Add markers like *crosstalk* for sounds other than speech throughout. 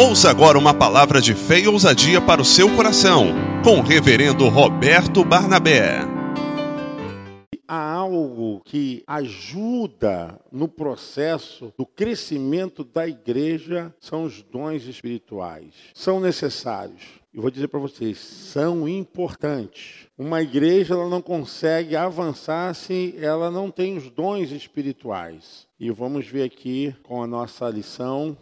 Ouça agora uma palavra de fé e ousadia para o seu coração, com o reverendo Roberto Barnabé. Há algo que ajuda no processo do crescimento da igreja, são os dons espirituais. São necessários. Eu vou dizer para vocês, são importantes. Uma igreja ela não consegue avançar se ela não tem os dons espirituais. E vamos ver aqui com a nossa lição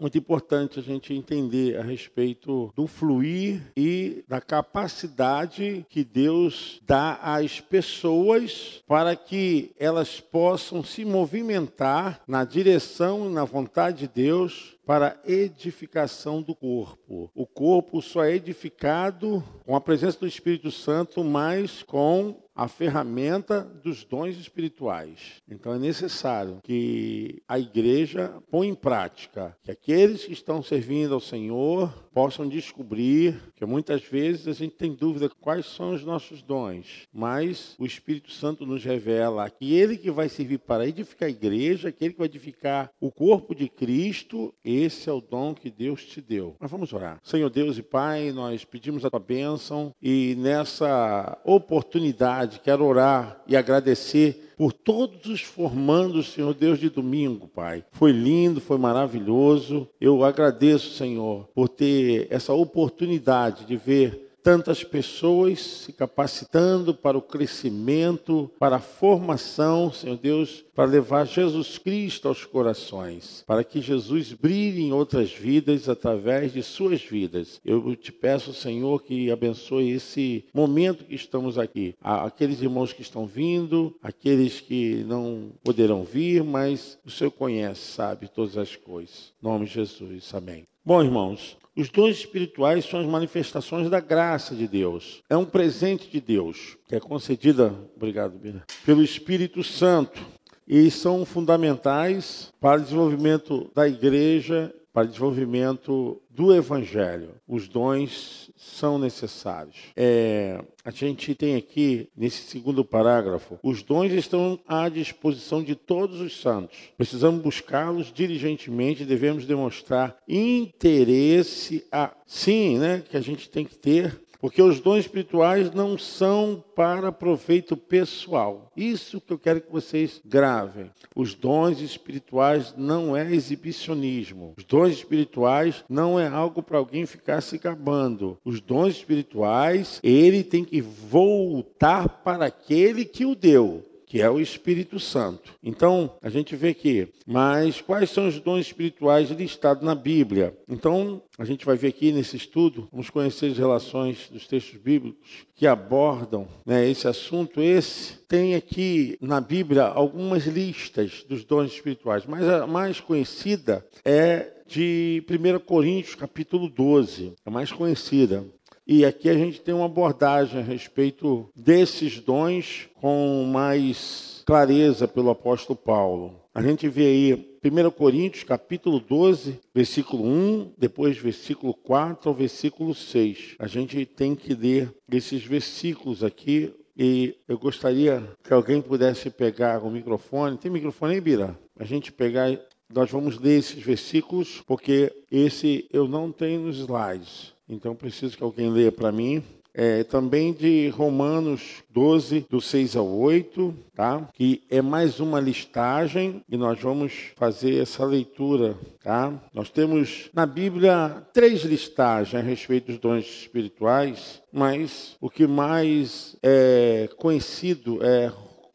muito importante a gente entender a respeito do fluir e da capacidade que Deus dá às pessoas para que elas possam se movimentar na direção e na vontade de Deus para edificação do corpo. O corpo só é edificado com a presença do Espírito Santo, mas com a ferramenta dos dons espirituais. Então é necessário que a igreja ponha em prática, que aqueles que estão servindo ao Senhor possam descobrir, que muitas vezes a gente tem dúvida quais são os nossos dons, mas o Espírito Santo nos revela que ele que vai servir para edificar a igreja, aquele que vai edificar o corpo de Cristo, esse é o dom que Deus te deu. Mas vamos orar. Senhor Deus e Pai, nós pedimos a tua bênção e nessa oportunidade quero orar e agradecer por todos os formandos, Senhor Deus, de domingo, Pai. Foi lindo, foi maravilhoso. Eu agradeço, Senhor, por ter essa oportunidade de ver tantas pessoas se capacitando para o crescimento, para a formação, Senhor Deus, para levar Jesus Cristo aos corações, para que Jesus brilhe em outras vidas através de suas vidas. Eu te peço, Senhor, que abençoe esse momento que estamos aqui. Aqueles irmãos que estão vindo, aqueles que não poderão vir, mas o Senhor conhece, sabe todas as coisas. Em nome de Jesus. Amém. Bom, irmãos, os dons espirituais são as manifestações da graça de Deus. É um presente de Deus, que é concedida, obrigado, Bira, pelo Espírito Santo. E são fundamentais para o desenvolvimento da igreja para desenvolvimento do Evangelho. Os dons são necessários. É, a gente tem aqui, nesse segundo parágrafo, os dons estão à disposição de todos os santos. Precisamos buscá-los diligentemente, devemos demonstrar interesse, a, sim, né, que a gente tem que ter porque os dons espirituais não são para proveito pessoal. Isso que eu quero que vocês gravem. Os dons espirituais não é exibicionismo. Os dons espirituais não é algo para alguém ficar se gabando. Os dons espirituais, ele tem que voltar para aquele que o deu que é o Espírito Santo. Então, a gente vê aqui, mas quais são os dons espirituais listados na Bíblia? Então, a gente vai ver aqui nesse estudo, vamos conhecer as relações dos textos bíblicos que abordam né, esse assunto. Esse tem aqui na Bíblia algumas listas dos dons espirituais, mas a mais conhecida é de 1 Coríntios, capítulo 12, a mais conhecida. E aqui a gente tem uma abordagem a respeito desses dons com mais clareza pelo apóstolo Paulo. A gente vê aí 1 Coríntios, capítulo 12, versículo 1, depois versículo 4 ao versículo 6. A gente tem que ler esses versículos aqui e eu gostaria que alguém pudesse pegar o microfone. Tem microfone aí, Bira? A gente pegar nós vamos ler esses versículos, porque esse eu não tenho nos slides. Então preciso que alguém leia para mim. É, também de Romanos 12, do 6 ao 8, tá? que é mais uma listagem e nós vamos fazer essa leitura. Tá? Nós temos na Bíblia três listagens a respeito dos dons espirituais, mas o que mais é conhecido é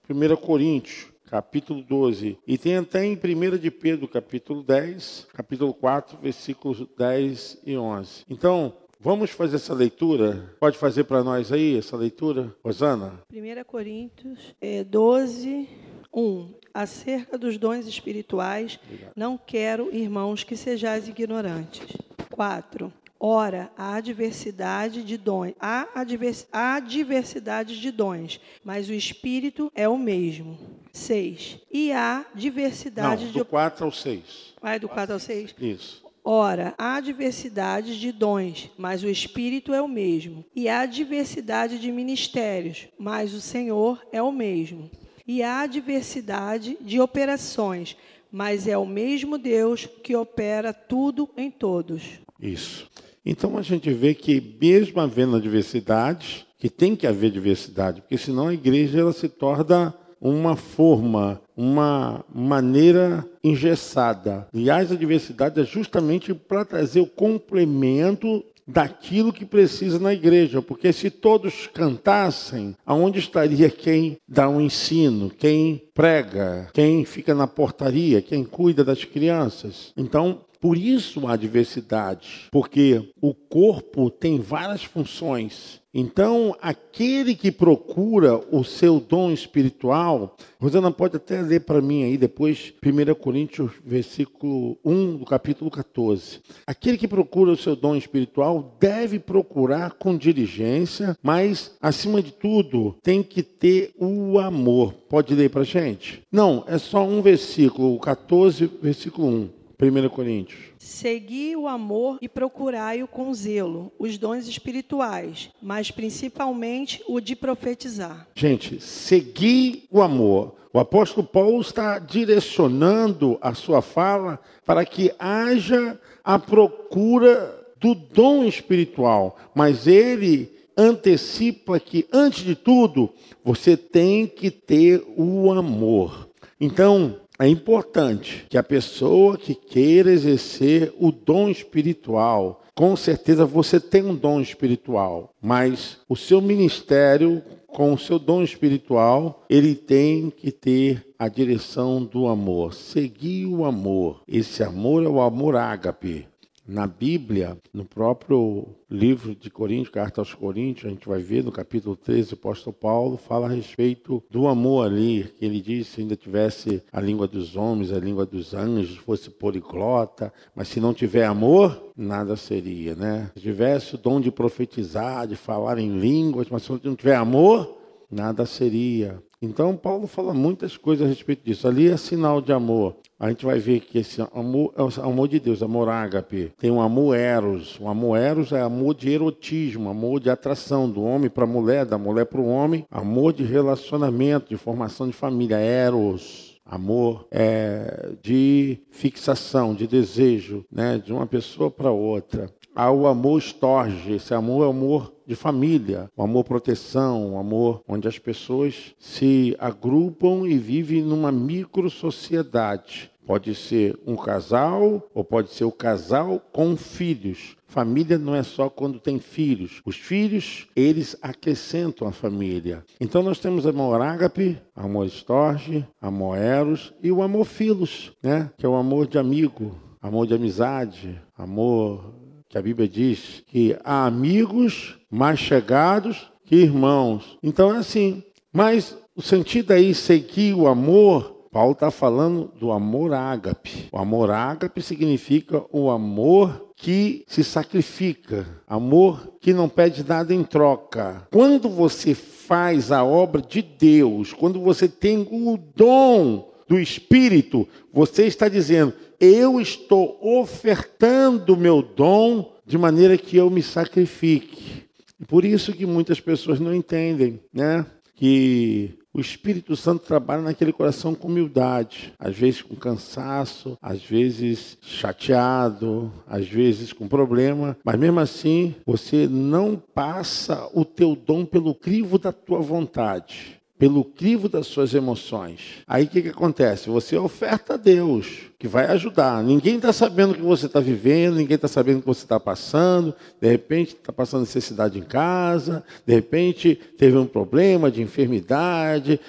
1 Coríntios, capítulo 12. E tem até em 1 de Pedro, capítulo 10, capítulo 4, versículos 10 e 11. Então, Vamos fazer essa leitura? Pode fazer para nós aí essa leitura, Rosana? 1 Coríntios 12, 1. Acerca dos dons espirituais, Obrigado. não quero, irmãos, que sejais ignorantes. 4. Ora, há diversidade de dons, há, advers, há diversidade de dons, mas o Espírito é o mesmo. 6. E há diversidade Não, de. Do 4 ao 6. Vai do 4 ao 6? Isso. Ora, há diversidade de dons, mas o Espírito é o mesmo. E há diversidade de ministérios, mas o Senhor é o mesmo. E há diversidade de operações, mas é o mesmo Deus que opera tudo em todos. Isso. Então a gente vê que mesmo havendo adversidades, que tem que haver diversidade, porque senão a igreja ela se torna uma forma, uma maneira engessada. Aliás, a diversidade é justamente para trazer o complemento daquilo que precisa na igreja, porque se todos cantassem, aonde estaria quem dá o um ensino, quem prega, quem fica na portaria, quem cuida das crianças? Então, por isso há diversidade, porque o corpo tem várias funções. Então, aquele que procura o seu dom espiritual, Rosana pode até ler para mim aí depois, 1 Coríntios, versículo 1 do capítulo 14. Aquele que procura o seu dom espiritual deve procurar com diligência, mas, acima de tudo, tem que ter o amor. Pode ler para gente? Não, é só um versículo, 14, versículo 1. 1 Coríntios. Segui o amor e procurai-o com zelo, os dons espirituais, mas principalmente o de profetizar. Gente, segui o amor. O apóstolo Paulo está direcionando a sua fala para que haja a procura do dom espiritual, mas ele antecipa que, antes de tudo, você tem que ter o amor. Então, é importante que a pessoa que queira exercer o dom espiritual, com certeza você tem um dom espiritual, mas o seu ministério com o seu dom espiritual, ele tem que ter a direção do amor, seguir o amor. Esse amor é o amor ágape. Na Bíblia, no próprio livro de Coríntios, carta aos Coríntios, a gente vai ver no capítulo 13, o apóstolo Paulo fala a respeito do amor ali, que ele diz se ainda tivesse a língua dos homens, a língua dos anjos, fosse poliglota, mas se não tiver amor, nada seria, né? Se tivesse o dom de profetizar, de falar em línguas, mas se não tiver amor, nada seria. Então, Paulo fala muitas coisas a respeito disso. Ali é sinal de amor. A gente vai ver que esse amor é o amor de Deus, amor ágape. Tem um amor eros. O amor eros é amor de erotismo, amor de atração do homem para a mulher, da mulher para o homem. Amor de relacionamento, de formação de família, eros. Amor é, de fixação, de desejo, né, de uma pessoa para outra. Há o amor estorge, esse amor é o amor de família, o amor proteção, o amor onde as pessoas se agrupam e vivem numa micro sociedade. Pode ser um casal ou pode ser o casal com filhos. Família não é só quando tem filhos. Os filhos, eles acrescentam a família. Então nós temos amor ágape, amor estorge, amor eros e o amor filos, né? Que é o amor de amigo, amor de amizade, amor que a Bíblia diz que há amigos mais chegados que irmãos. Então é assim. Mas o sentido aí, seguir o amor, Paulo está falando do amor ágape. O amor ágape significa o amor que se sacrifica, amor que não pede nada em troca. Quando você faz a obra de Deus, quando você tem o dom do Espírito, você está dizendo: eu estou ofertando meu dom de maneira que eu me sacrifique. Por isso que muitas pessoas não entendem, né? Que o Espírito Santo trabalha naquele coração com humildade, às vezes com cansaço, às vezes chateado, às vezes com problema, mas mesmo assim você não passa o teu dom pelo crivo da tua vontade pelo crivo das suas emoções. Aí o que, que acontece? Você oferta a Deus, que vai ajudar. Ninguém está sabendo o que você está vivendo, ninguém está sabendo o que você está passando. De repente está passando necessidade em casa, de repente teve um problema de enfermidade,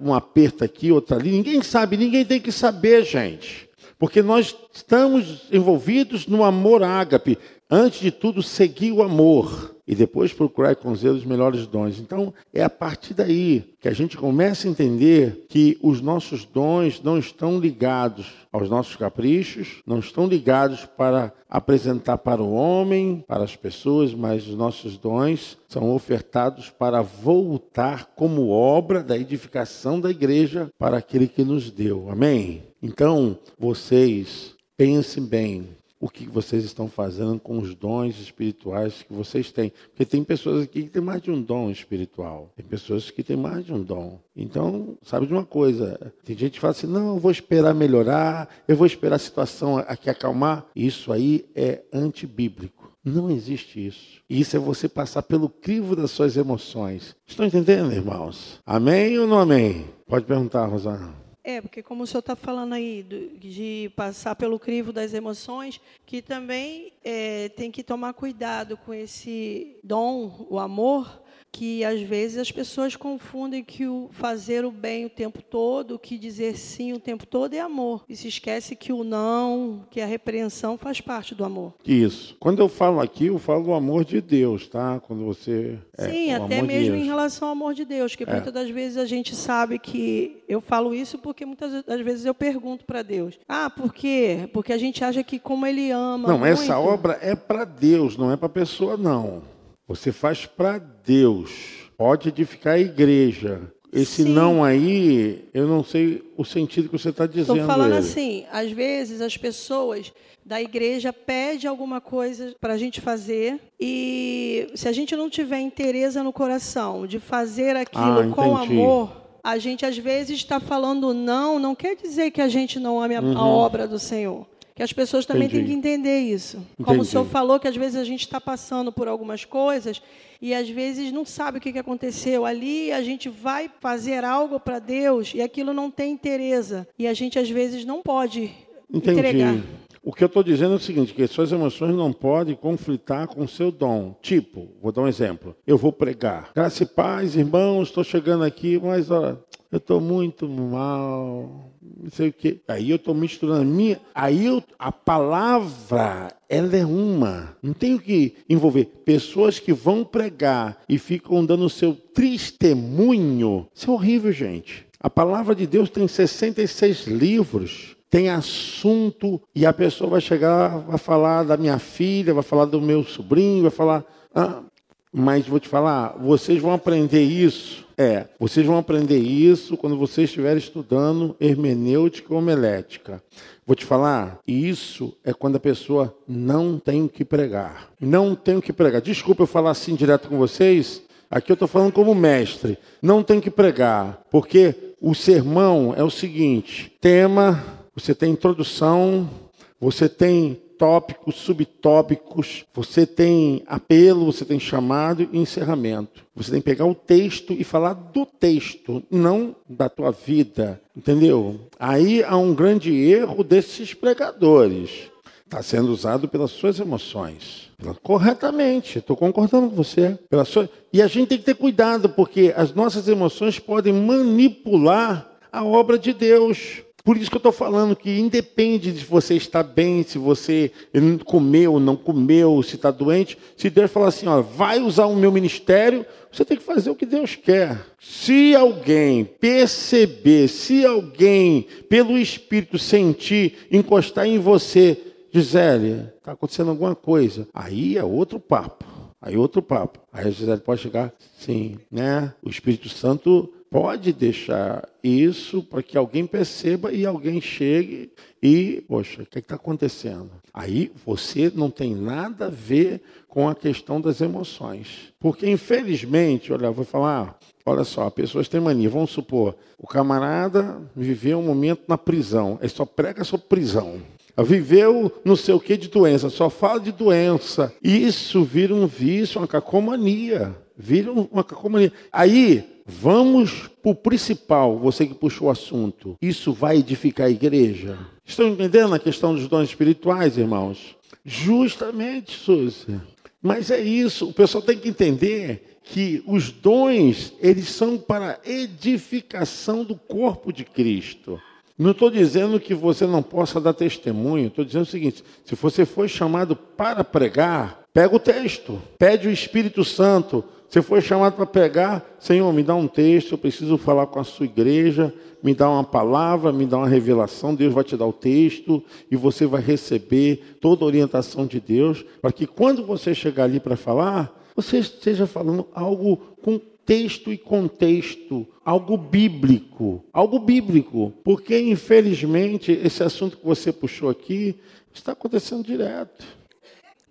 um aperto aqui, outro ali. Ninguém sabe, ninguém tem que saber, gente. Porque nós estamos envolvidos no amor ágape. Antes de tudo, seguir o amor e depois procurar com zelo os melhores dons. Então, é a partir daí que a gente começa a entender que os nossos dons não estão ligados aos nossos caprichos, não estão ligados para apresentar para o homem, para as pessoas, mas os nossos dons são ofertados para voltar como obra da edificação da igreja para aquele que nos deu. Amém? Então, vocês pensem bem o que vocês estão fazendo com os dons espirituais que vocês têm. Porque tem pessoas aqui que têm mais de um dom espiritual. Tem pessoas que têm mais de um dom. Então, sabe de uma coisa? Tem gente que fala assim: não, eu vou esperar melhorar, eu vou esperar a situação aqui acalmar. Isso aí é antibíblico. Não existe isso. Isso é você passar pelo crivo das suas emoções. Estão entendendo, irmãos? Amém ou não amém? Pode perguntar, Rosana. É, porque como o senhor está falando aí de passar pelo crivo das emoções, que também é, tem que tomar cuidado com esse dom, o amor, que às vezes as pessoas confundem que o fazer o bem o tempo todo, que dizer sim o tempo todo é amor. E se esquece que o não, que a repreensão faz parte do amor. Isso. Quando eu falo aqui, eu falo do amor de Deus, tá? Quando você. É, sim, até mesmo de em relação ao amor de Deus, que é. muitas das vezes a gente sabe que. Eu falo isso porque muitas das vezes eu pergunto para Deus: ah, por quê? Porque a gente acha que como Ele ama. Não, muito, essa obra é para Deus, não é para a pessoa, não. Você faz para Deus. Pode edificar a igreja. Esse Sim. não aí, eu não sei o sentido que você está dizendo. Estou falando ele. assim, às vezes as pessoas da igreja pedem alguma coisa para a gente fazer e se a gente não tiver interesse no coração de fazer aquilo ah, com amor, a gente às vezes está falando não, não quer dizer que a gente não ame a, uhum. a obra do Senhor que as pessoas também Entendi. têm que entender isso. Entendi. Como o senhor falou, que às vezes a gente está passando por algumas coisas e às vezes não sabe o que aconteceu ali, a gente vai fazer algo para Deus e aquilo não tem interesse. E a gente às vezes não pode Entendi. entregar. O que eu estou dizendo é o seguinte, que suas emoções não podem conflitar com o seu dom. Tipo, vou dar um exemplo. Eu vou pregar. Graça e paz, irmãos, estou chegando aqui, mas ó, eu estou muito mal não sei o quê. Aí eu estou misturando minha. Aí eu, a palavra, ela é uma. Não tenho que envolver pessoas que vão pregar e ficam dando o seu testemunho. Isso é horrível, gente. A palavra de Deus tem 66 livros tem assunto e a pessoa vai chegar, vai falar da minha filha, vai falar do meu sobrinho, vai falar. Ah, mas vou te falar, vocês vão aprender isso é, vocês vão aprender isso quando vocês estiverem estudando hermenêutica homilética. Vou te falar, isso é quando a pessoa não tem o que pregar. Não tem o que pregar. Desculpa eu falar assim direto com vocês. Aqui eu estou falando como mestre. Não tem que pregar, porque o sermão é o seguinte: tema, você tem introdução, você tem tópicos, subtópicos, você tem apelo, você tem chamado e encerramento. Você tem que pegar o texto e falar do texto, não da tua vida, entendeu? Aí há um grande erro desses pregadores. Está sendo usado pelas suas emoções. Corretamente, estou concordando com você. E a gente tem que ter cuidado, porque as nossas emoções podem manipular a obra de Deus. Por isso que eu estou falando que independe de você estar bem, se você comeu ou não comeu, se está doente, se Deus falar assim, ó, vai usar o meu ministério, você tem que fazer o que Deus quer. Se alguém perceber, se alguém, pelo Espírito, sentir, encostar em você, Gisele, está acontecendo alguma coisa, aí é outro papo. Aí é outro papo. Aí a Gisele pode chegar, sim, né? O Espírito Santo pode deixar isso para que alguém perceba e alguém chegue e, poxa, o que é está acontecendo? Aí você não tem nada a ver com a questão das emoções. Porque, infelizmente, olha, eu vou falar, olha só, pessoas têm mania. Vamos supor, o camarada viveu um momento na prisão, ele só prega sobre prisão. Viveu não sei o que de doença, só fala de doença. Isso vira um vício, uma cacomania. Vira uma cacomania. Aí Vamos para o principal, você que puxou o assunto. Isso vai edificar a igreja? Estão entendendo a questão dos dons espirituais, irmãos? Justamente, Suzy. Mas é isso, o pessoal tem que entender que os dons, eles são para edificação do corpo de Cristo. Não estou dizendo que você não possa dar testemunho, estou dizendo o seguinte: se você foi chamado para pregar, pega o texto, pede o Espírito Santo, você foi chamado para pegar, Senhor, me dá um texto, eu preciso falar com a sua igreja, me dá uma palavra, me dá uma revelação, Deus vai te dar o texto e você vai receber toda a orientação de Deus, para que quando você chegar ali para falar, você esteja falando algo com texto e contexto, algo bíblico, algo bíblico, porque infelizmente esse assunto que você puxou aqui Está acontecendo direto.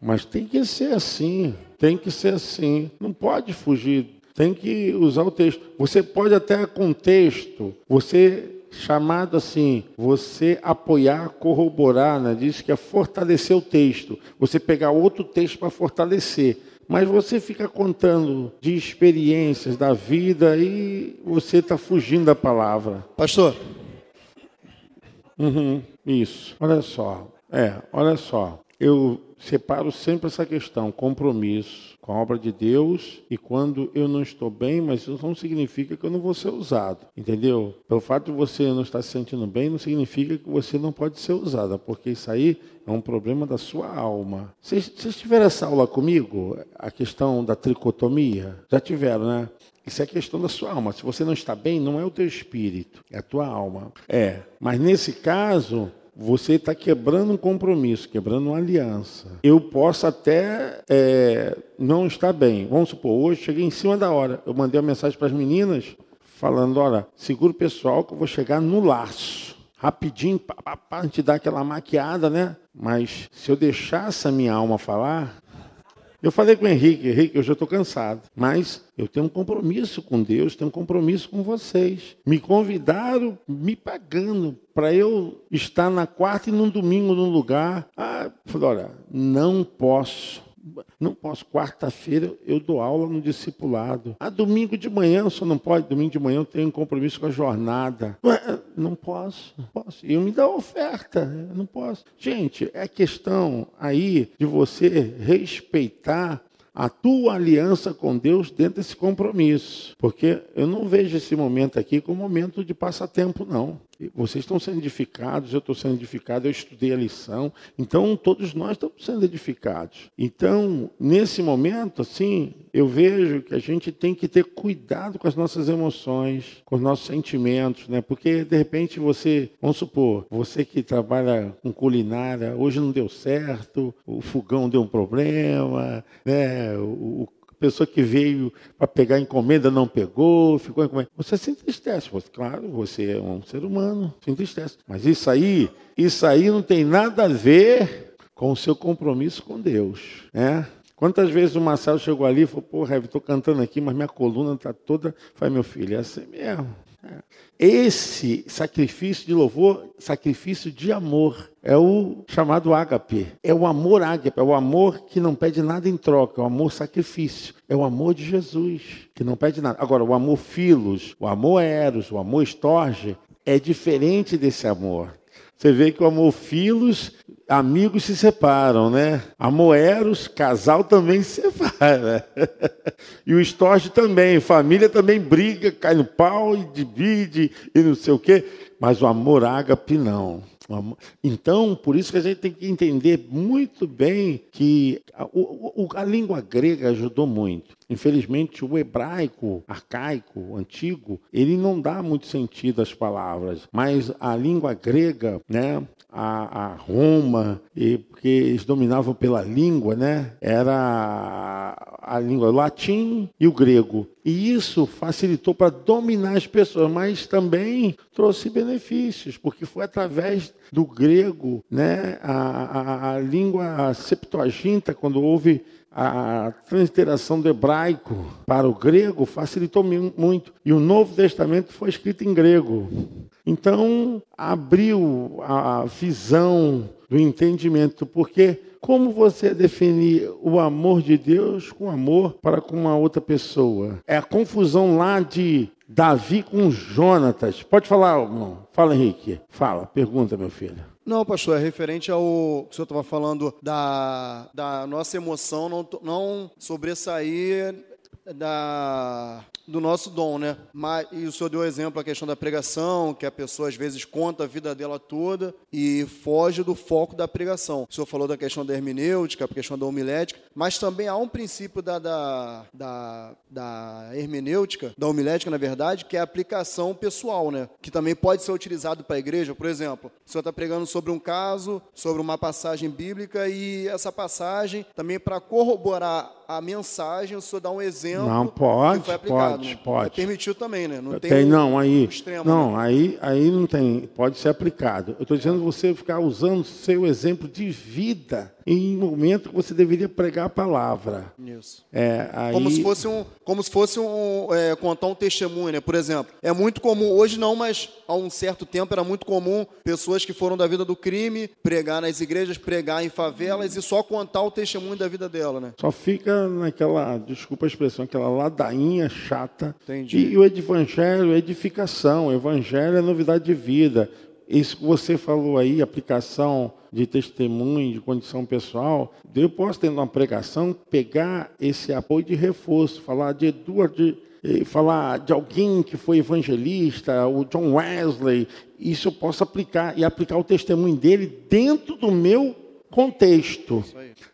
Mas tem que ser assim, tem que ser assim. Não pode fugir, tem que usar o texto. Você pode até com texto, você chamado assim, você apoiar, corroborar, né? diz que é fortalecer o texto. Você pegar outro texto para fortalecer. Mas você fica contando de experiências da vida e você está fugindo da palavra. Pastor. Uhum, isso. Olha só. É, olha só. Eu separo sempre essa questão, compromisso com a obra de Deus e quando eu não estou bem, mas isso não significa que eu não vou ser usado, entendeu? Pelo fato de você não estar se sentindo bem, não significa que você não pode ser usada, porque isso aí é um problema da sua alma. Vocês, tiveram essa aula comigo? A questão da tricotomia? Já tiveram, né? Isso é questão da sua alma. Se você não está bem, não é o teu espírito, é a tua alma. É, mas nesse caso, você está quebrando um compromisso, quebrando uma aliança. Eu posso até é, não estar bem. Vamos supor, hoje cheguei em cima da hora. Eu mandei uma mensagem para as meninas falando: olha, segura o pessoal que eu vou chegar no laço. Rapidinho, para te dar aquela maquiada, né? Mas se eu deixasse a minha alma falar, eu falei com o Henrique, Henrique, eu já estou cansado, mas eu tenho um compromisso com Deus, tenho um compromisso com vocês. Me convidaram me pagando para eu estar na quarta e no domingo num lugar. Ah, falei, olha, não posso. Não posso. Quarta-feira eu dou aula no discipulado. Ah, domingo de manhã só não pode. Domingo de manhã eu tenho um compromisso com a jornada. Não posso, não posso. E eu me dá oferta. Não posso. Gente, é questão aí de você respeitar a tua aliança com Deus dentro desse compromisso. Porque eu não vejo esse momento aqui como momento de passatempo, não. Vocês estão sendo edificados, eu estou sendo edificado, eu estudei a lição. Então, todos nós estamos sendo edificados. Então, nesse momento, assim, eu vejo que a gente tem que ter cuidado com as nossas emoções, com os nossos sentimentos, né? Porque, de repente, você, vamos supor, você que trabalha com culinária, hoje não deu certo, o fogão deu um problema, né? O, pessoa que veio para pegar encomenda não pegou, ficou encomenda. Você se entristece, você, claro, você é um ser humano, se entristece. Mas isso aí, isso aí não tem nada a ver com o seu compromisso com Deus, né? Quantas vezes o Marcelo chegou ali e falou, pô, Rev, estou cantando aqui, mas minha coluna está toda. Falei, meu filho, é assim mesmo. Esse sacrifício de louvor, sacrifício de amor, é o chamado ágape. É o amor ágape, é o amor que não pede nada em troca, é o amor sacrifício. É o amor de Jesus, que não pede nada. Agora, o amor filos, o amor eros, o amor estorge, é diferente desse amor. Você vê que o amor filos, amigos se separam, né? Amor eros, casal também se separa. *laughs* e o estorge também, família também briga, cai no pau e divide e não sei o quê. Mas o amor ágape não. Então, por isso que a gente tem que entender muito bem que a, a, a língua grega ajudou muito. Infelizmente, o hebraico arcaico, antigo, ele não dá muito sentido às palavras, mas a língua grega, né, a, a Roma, e porque eles dominavam pela língua, né, era a língua latim e o grego. E isso facilitou para dominar as pessoas, mas também trouxe benefícios, porque foi através do grego, né, a, a, a língua Septuaginta, quando houve a transliteração do hebraico para o grego facilitou muito. E o Novo Testamento foi escrito em grego. Então, abriu a visão do entendimento, porque como você definir o amor de Deus com amor para com uma outra pessoa? É a confusão lá de Davi com Jonatas. Pode falar, irmão? Fala, Henrique. Fala, pergunta, meu filho. Não, pastor, é referente ao que o senhor estava falando da, da nossa emoção não, não sobressair da, do nosso dom, né? Mas, e o senhor deu exemplo a questão da pregação, que a pessoa às vezes conta a vida dela toda e foge do foco da pregação. O senhor falou da questão da hermenêutica, a questão da homilética, mas também há um princípio da, da, da, da hermenêutica, da homilética, na verdade, que é a aplicação pessoal, né? Que também pode ser utilizado para a igreja. Por exemplo, o senhor está pregando sobre um caso, sobre uma passagem bíblica e essa passagem também para corroborar a mensagem, o senhor dá um exemplo Não, pode, que foi aplicado. pode, né? pode. Permitiu também, né? Não tem, Tem, não, aí, extremo, não, né? aí, aí não tem, pode ser aplicado. Eu estou dizendo você ficar usando seu exemplo de vida em momento que você deveria pregar a palavra. Isso. É, aí, Como se fosse um, como se fosse um é, contar um testemunho, né? Por exemplo, é muito comum hoje não, mas há um certo tempo era muito comum pessoas que foram da vida do crime pregar nas igrejas, pregar em favelas e só contar o testemunho da vida dela, né? Só fica naquela, desculpa a expressão, aquela ladainha chata. Entendi. E, o evangelho é edificação, o evangelho é novidade de vida. Isso que você falou aí, aplicação de testemunho, de condição pessoal, eu posso, tendo uma pregação, pegar esse apoio de reforço, falar de Edward, eh, falar de alguém que foi evangelista, o John Wesley, isso eu posso aplicar, e aplicar o testemunho dele dentro do meu contexto.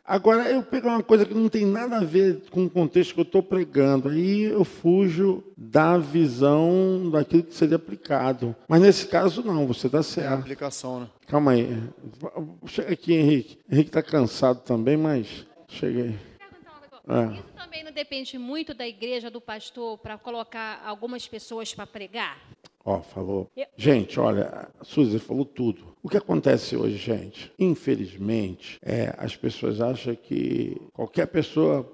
Agora, eu pegar uma coisa que não tem nada a ver com o contexto que eu estou pregando, aí eu fujo da visão daquilo que seria aplicado. Mas nesse caso, não, você está É a certo. aplicação, né? Calma aí. Chega aqui, Henrique. Henrique está cansado também, mas cheguei. É. Isso também não depende muito da igreja, do pastor, para colocar algumas pessoas para pregar? Ó, falou. Eu- Gente, olha, a Suzy falou tudo. O que acontece hoje, gente? Infelizmente, é, as pessoas acham que qualquer pessoa.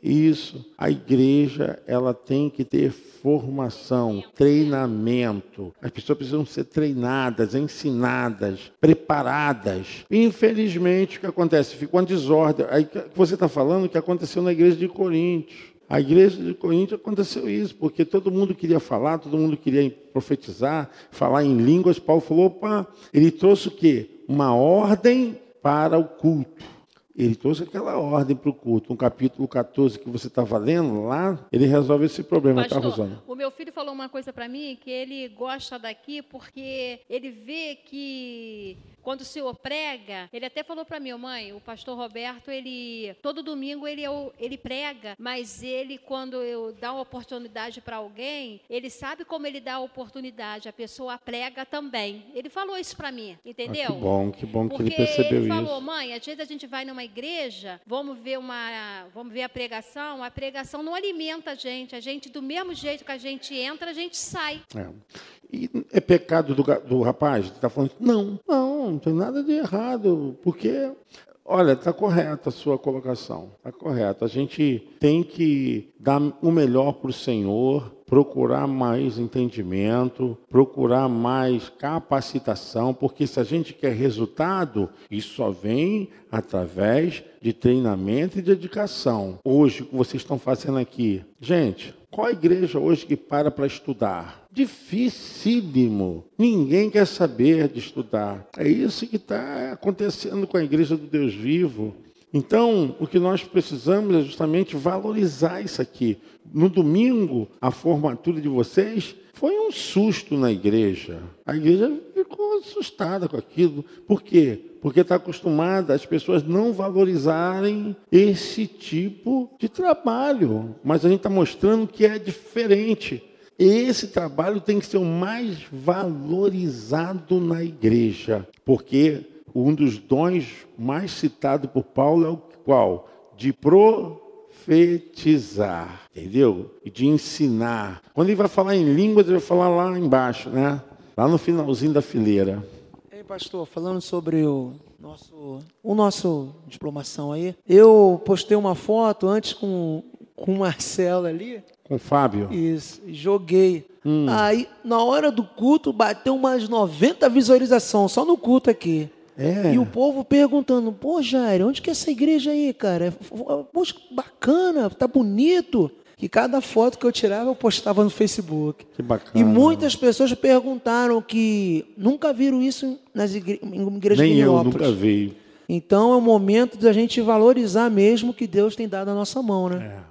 Isso, a igreja ela tem que ter formação, treinamento. As pessoas precisam ser treinadas, ensinadas, preparadas. Infelizmente, o que acontece? Fica uma desordem. Aí você está falando que aconteceu na igreja de Coríntios. A igreja de Coríntios aconteceu isso, porque todo mundo queria falar, todo mundo queria profetizar, falar em línguas. Paulo falou, opa, ele trouxe o quê? Uma ordem para o culto. Ele trouxe aquela ordem para o culto. No capítulo 14 que você estava lendo lá, ele resolve esse problema, tá, Pastor, Rosana? o meu filho falou uma coisa para mim que ele gosta daqui porque ele vê que quando o senhor prega, ele até falou para mim, mãe, o pastor Roberto, ele todo domingo ele é ele prega, mas ele quando eu dá uma oportunidade para alguém, ele sabe como ele dá a oportunidade, a pessoa prega também. Ele falou isso para mim, entendeu? Ah, que bom, que bom que Porque ele percebeu ele isso. falou, mãe, às vezes a gente vai numa igreja, vamos ver uma, vamos ver a pregação, a pregação não alimenta a gente, a gente do mesmo jeito que a gente entra, a gente sai. É. E é pecado do, do rapaz? Está falando, não, não, não tem nada de errado, porque, olha, está correta a sua colocação, está correta. A gente tem que dar o melhor para o Senhor, procurar mais entendimento, procurar mais capacitação, porque se a gente quer resultado, isso só vem através de treinamento e dedicação. Hoje, o que vocês estão fazendo aqui, gente, qual a igreja hoje que para para estudar? Dificílimo. Ninguém quer saber de estudar. É isso que está acontecendo com a igreja do Deus vivo. Então, o que nós precisamos é justamente valorizar isso aqui. No domingo, a formatura de vocês foi um susto na igreja. A igreja ficou assustada com aquilo. Por quê? Porque está acostumada as pessoas não valorizarem esse tipo de trabalho. Mas a gente está mostrando que é diferente. Esse trabalho tem que ser o mais valorizado na igreja, porque um dos dons mais citado por Paulo é o qual? De profetizar, entendeu? E de ensinar. Quando ele vai falar em línguas, ele vai falar lá embaixo, né? Lá no finalzinho da fileira. Ei, pastor, falando sobre o nosso, o nosso diplomação aí, eu postei uma foto antes com, com o Marcelo ali, Com o Fábio. isso, e joguei. Aí, na hora do culto, bateu umas 90 visualizações, só no culto aqui. É. E o povo perguntando, pô, Jair, onde que é essa igreja aí, cara? Poxa, bacana, tá bonito. Que cada foto que eu tirava, eu postava no Facebook. Que bacana. E muitas pessoas perguntaram que nunca viram isso nas igre em igrejas Nem eu nunca vi. Então é o momento da gente valorizar mesmo o que Deus tem dado à nossa mão, né? É.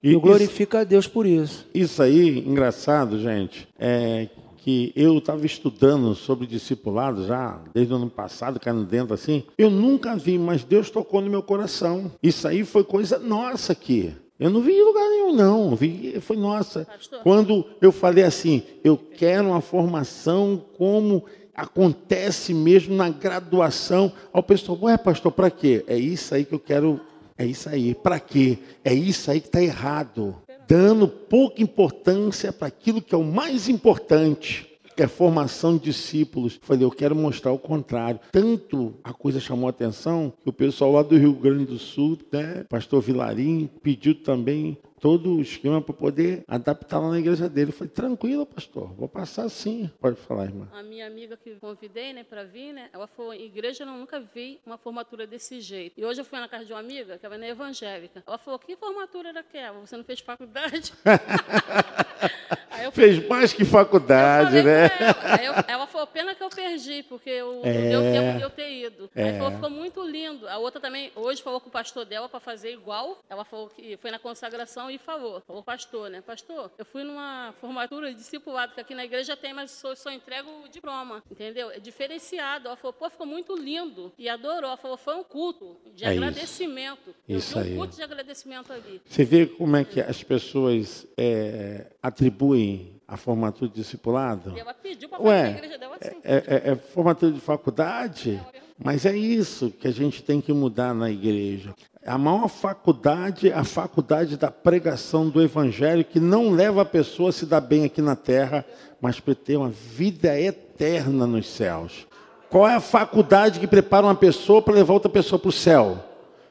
E Eu glorifico a Deus por isso. Isso aí, engraçado, gente, é que eu estava estudando sobre discipulado já desde o ano passado, caindo dentro assim. Eu nunca vi, mas Deus tocou no meu coração. Isso aí foi coisa nossa aqui. Eu não vi em lugar nenhum, não. Vi, foi nossa. Pastor. Quando eu falei assim, eu quero uma formação como acontece mesmo na graduação. Ao pessoal, ué, pastor, para quê? É isso aí que eu quero É isso aí. Para quê? É isso aí que está errado. Dando pouca importância para aquilo que é o mais importante que é formação de discípulos. Falei, eu quero mostrar o contrário. Tanto a coisa chamou a atenção que o pessoal lá do Rio Grande do Sul, né, pastor Vilarim, pediu também todo o esquema para poder adaptar lá na igreja dele. Eu falei, tranquilo, pastor, vou passar sim. Pode falar, irmã. A minha amiga que convidei, né, para vir, né, ela falou, igreja eu nunca vi uma formatura desse jeito. E hoje eu fui na casa de uma amiga, que ela é evangélica. Ela falou, que formatura era aquela? Você não fez faculdade? *laughs* Fez mais que faculdade, né? Ela. Eu, ela falou, pena que eu perdi, porque eu, é, não deu tempo de eu ter ido. É. Aí falou, ficou muito lindo. A outra também, hoje falou com o pastor dela para fazer igual. Ela falou que foi na consagração e falou, falou pastor, né? Pastor, eu fui numa formatura de discipulado, que aqui na igreja tem, mas só, só entrego o diploma, entendeu? É diferenciado. Ela falou, pô, ficou muito lindo. E adorou. Ela falou, foi um culto de é agradecimento. Isso, isso um aí. culto de agradecimento ali. Você vê como é que as pessoas é, atribuem a formatura de discipulado? Ela pediu para fazer a igreja dela assim. É, é, é formatura de faculdade? Mas é isso que a gente tem que mudar na igreja. A maior faculdade é a faculdade da pregação do evangelho, que não leva a pessoa a se dar bem aqui na terra, mas para ter uma vida eterna nos céus. Qual é a faculdade que prepara uma pessoa para levar outra pessoa para o céu?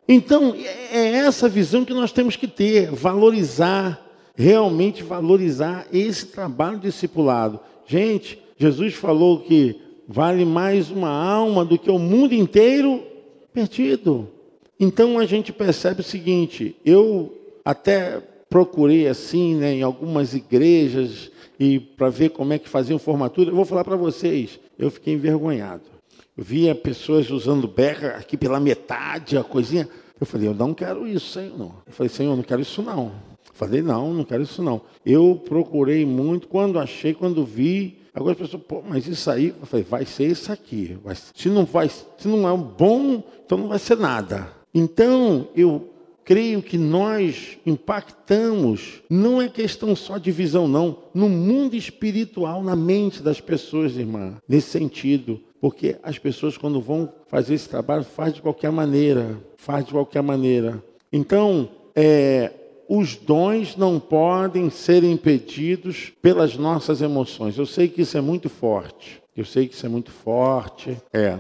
Então, é essa visão que nós temos que ter, valorizar, realmente valorizar esse trabalho discipulado. Gente, Jesus falou que vale mais uma alma do que o mundo inteiro perdido. Então a gente percebe o seguinte: eu até procurei assim, né, em algumas igrejas e para ver como é que faziam formatura. Eu vou falar para vocês, eu fiquei envergonhado. Eu via pessoas usando beca aqui pela metade, a coisinha. Eu falei, eu não quero isso, Senhor. Eu falei, Senhor, eu não quero isso não. Falei, não, não quero isso não. Eu procurei muito, quando achei, quando vi, Agora as pessoas, pô, mas isso aí, eu falei, vai ser isso aqui. Se não vai, se não é um bom, então não vai ser nada. Então, eu creio que nós impactamos, não é questão só de visão, não, no mundo espiritual, na mente das pessoas, irmã, nesse sentido. Porque as pessoas, quando vão fazer esse trabalho, faz de qualquer maneira, faz de qualquer maneira. Então, é, os dons não podem ser impedidos pelas nossas emoções. Eu sei que isso é muito forte. Eu sei que isso é muito forte. É.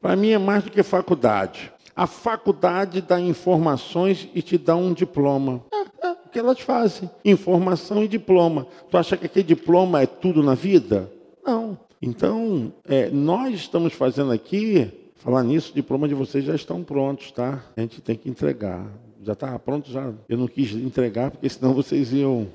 Para mim é mais do que faculdade. A faculdade dá informações e te dá um diploma. É, é o que elas fazem. Informação e diploma. Tu acha que aquele diploma é tudo na vida? Não. Então, é, nós estamos fazendo aqui, falar nisso, o diploma de vocês já estão prontos, tá? A gente tem que entregar já estava pronto, já. Eu não quis entregar, porque senão vocês iam.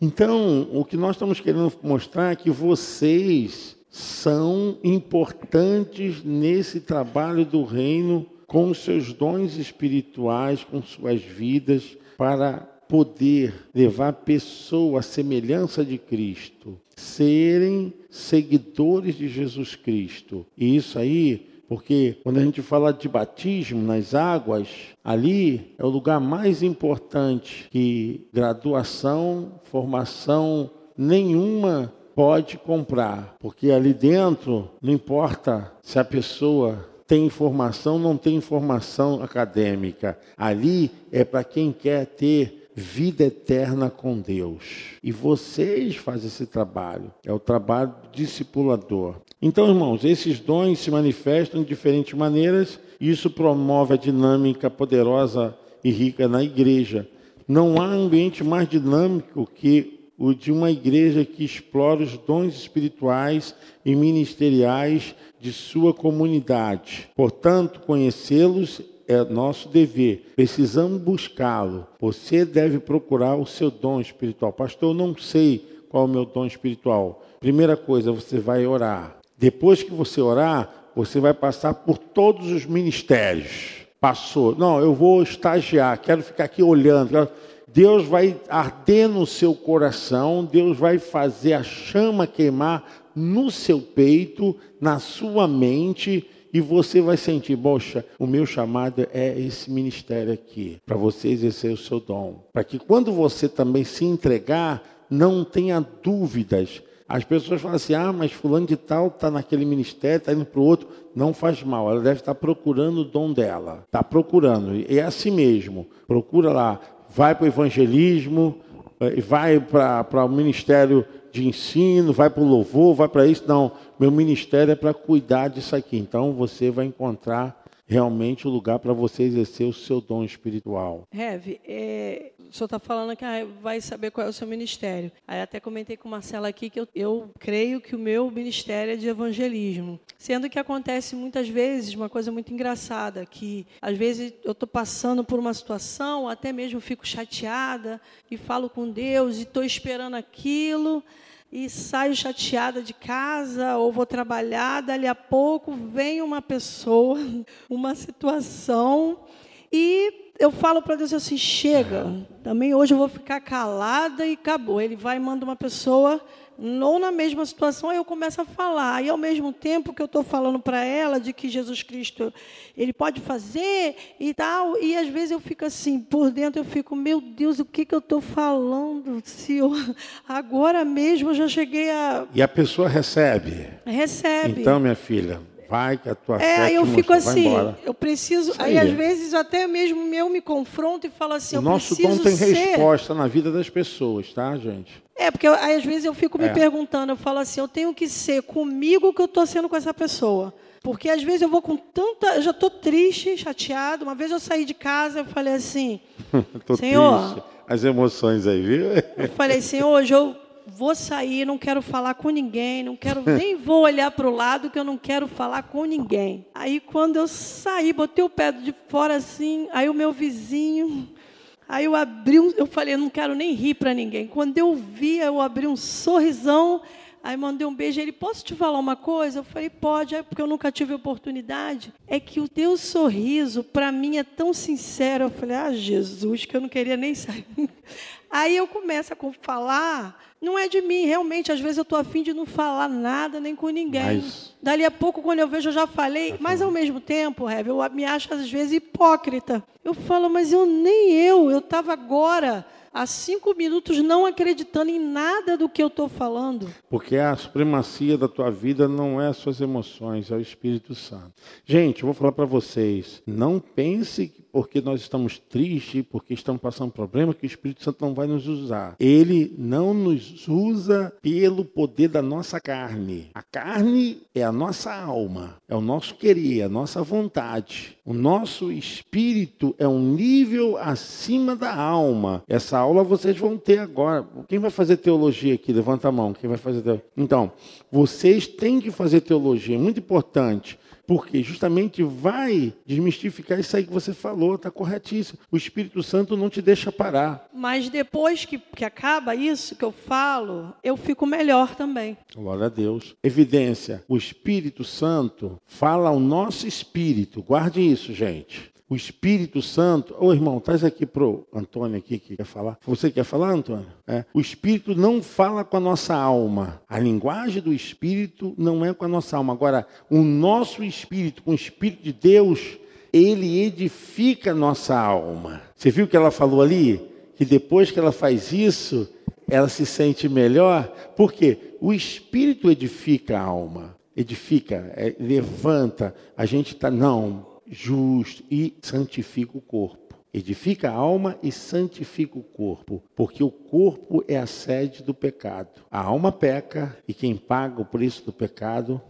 Então, o que nós estamos querendo mostrar é que vocês são importantes nesse trabalho do reino com seus dons espirituais, com suas vidas, para poder levar a pessoa à semelhança de Cristo, serem seguidores de Jesus Cristo. E isso aí porque quando a gente fala de batismo nas águas, ali é o lugar mais importante que graduação, formação nenhuma pode comprar. Porque ali dentro, não importa se a pessoa tem informação, ou não tem informação acadêmica. Ali é para quem quer ter vida eterna com Deus. E vocês fazem esse trabalho, é o trabalho discipulador. Então, irmãos, esses dons se manifestam de diferentes maneiras e isso promove a dinâmica poderosa e rica na igreja. Não há ambiente mais dinâmico que o de uma igreja que explora os dons espirituais e ministeriais de sua comunidade. Portanto, conhecê-los é nosso dever. Precisamos buscá-lo. Você deve procurar o seu dom espiritual. Pastor, eu não sei qual é o meu dom espiritual. Primeira coisa, você vai orar. Depois que você orar, você vai passar por todos os ministérios. Passou. Não, eu vou estagiar, quero ficar aqui olhando. Deus vai arder no seu coração, Deus vai fazer a chama queimar no seu peito, na sua mente, e você vai sentir, poxa, o meu chamado é esse ministério aqui, para você exercer o seu dom. Para que quando você também se entregar, não tenha dúvidas As pessoas falam assim: ah, mas fulano de tal está naquele ministério, está indo para o outro. Não faz mal, ela deve estar procurando o dom dela. Está procurando. E é assim mesmo. Procura lá, vai para o evangelismo, eh, vai para o ministério de ensino, vai para o louvor, vai para isso. Não, meu ministério é para cuidar disso aqui. Então você vai encontrar realmente o lugar para você exercer o seu dom espiritual. Rev, é, o senhor está falando que ah, vai saber qual é o seu ministério. Aí até comentei com Marcela aqui que eu, eu creio que o meu ministério é de evangelismo. Sendo que acontece muitas vezes uma coisa muito engraçada, que às vezes eu estou passando por uma situação, até mesmo fico chateada e falo com Deus e estou esperando aquilo e saio chateada de casa ou vou trabalhar, dali a pouco vem uma pessoa, *laughs* uma situação e eu falo para Deus assim: chega, também hoje eu vou ficar calada e acabou. Ele vai e manda uma pessoa ou na mesma situação, eu começo a falar. E ao mesmo tempo que eu estou falando para ela de que Jesus Cristo ele pode fazer e tal, e às vezes eu fico assim, por dentro eu fico, meu Deus, o que, que eu estou falando? Se eu, *laughs* agora mesmo eu já cheguei a. E a pessoa recebe. Recebe. Então, minha filha, vai que a tua é, fé eu fico assim, embora. eu preciso, aí. aí. às vezes até mesmo eu me confronto e falo assim, o eu nosso dom tem ser... resposta na vida das pessoas, tá, gente? É, porque eu, aí às vezes eu fico me é. perguntando, eu falo assim, eu tenho que ser comigo que eu estou sendo com essa pessoa. Porque às vezes eu vou com tanta. Eu já estou triste, chateado. Uma vez eu saí de casa e falei assim: *laughs* Senhor. Triste. As emoções aí, viu? eu falei, Senhor, hoje eu vou sair, não quero falar com ninguém, não quero *laughs* nem vou olhar para o lado que eu não quero falar com ninguém. Aí quando eu saí, botei o pé de fora assim, aí o meu vizinho, aí eu abri, um, eu falei, eu não quero nem rir para ninguém. Quando eu vi, eu abri um sorrisão, aí mandei um beijo. Ele, posso te falar uma coisa? Eu falei, pode, é porque eu nunca tive oportunidade. É que o teu sorriso, para mim, é tão sincero. Eu falei, ah, Jesus, que eu não queria nem sair. *laughs* Aí eu começo a falar não é de mim, realmente, às vezes eu estou afim de não falar nada nem com ninguém. Mas... Dali a pouco, quando eu vejo, eu já falei, mas ao mesmo tempo, Rev, eu me acho às vezes hipócrita. Eu falo, mas eu nem eu, eu estava agora há cinco minutos não acreditando em nada do que eu estou falando. Porque a supremacia da tua vida não é as suas emoções, é o Espírito Santo. Gente, eu vou falar para vocês, não pense que porque nós estamos tristes, porque estamos passando problema, que o Espírito Santo não vai nos usar. Ele não nos usa pelo poder da nossa carne. A carne é a nossa alma, é o nosso querer, a nossa vontade. O nosso espírito é um nível acima da alma. Essa aula vocês vão ter agora. Quem vai fazer teologia aqui? Levanta a mão. Quem vai fazer teologia? Então, vocês têm que fazer teologia, é muito importante. Porque justamente vai desmistificar isso aí que você falou, está corretíssimo. O Espírito Santo não te deixa parar. Mas depois que, que acaba isso que eu falo, eu fico melhor também. Glória a Deus. Evidência: o Espírito Santo fala ao nosso espírito. Guarde isso, gente. O Espírito Santo, ô oh, irmão, traz aqui para o Antônio aqui que quer falar. Você quer falar, Antônio? É. O Espírito não fala com a nossa alma. A linguagem do Espírito não é com a nossa alma. Agora, o nosso Espírito, com o Espírito de Deus, ele edifica a nossa alma. Você viu que ela falou ali? Que depois que ela faz isso, ela se sente melhor. Por quê? O Espírito edifica a alma. Edifica, é, levanta. A gente está, não, justo e santifica o corpo. Edifica a alma e santifica o corpo, porque o corpo é a sede do pecado. A alma peca e quem paga o preço do pecado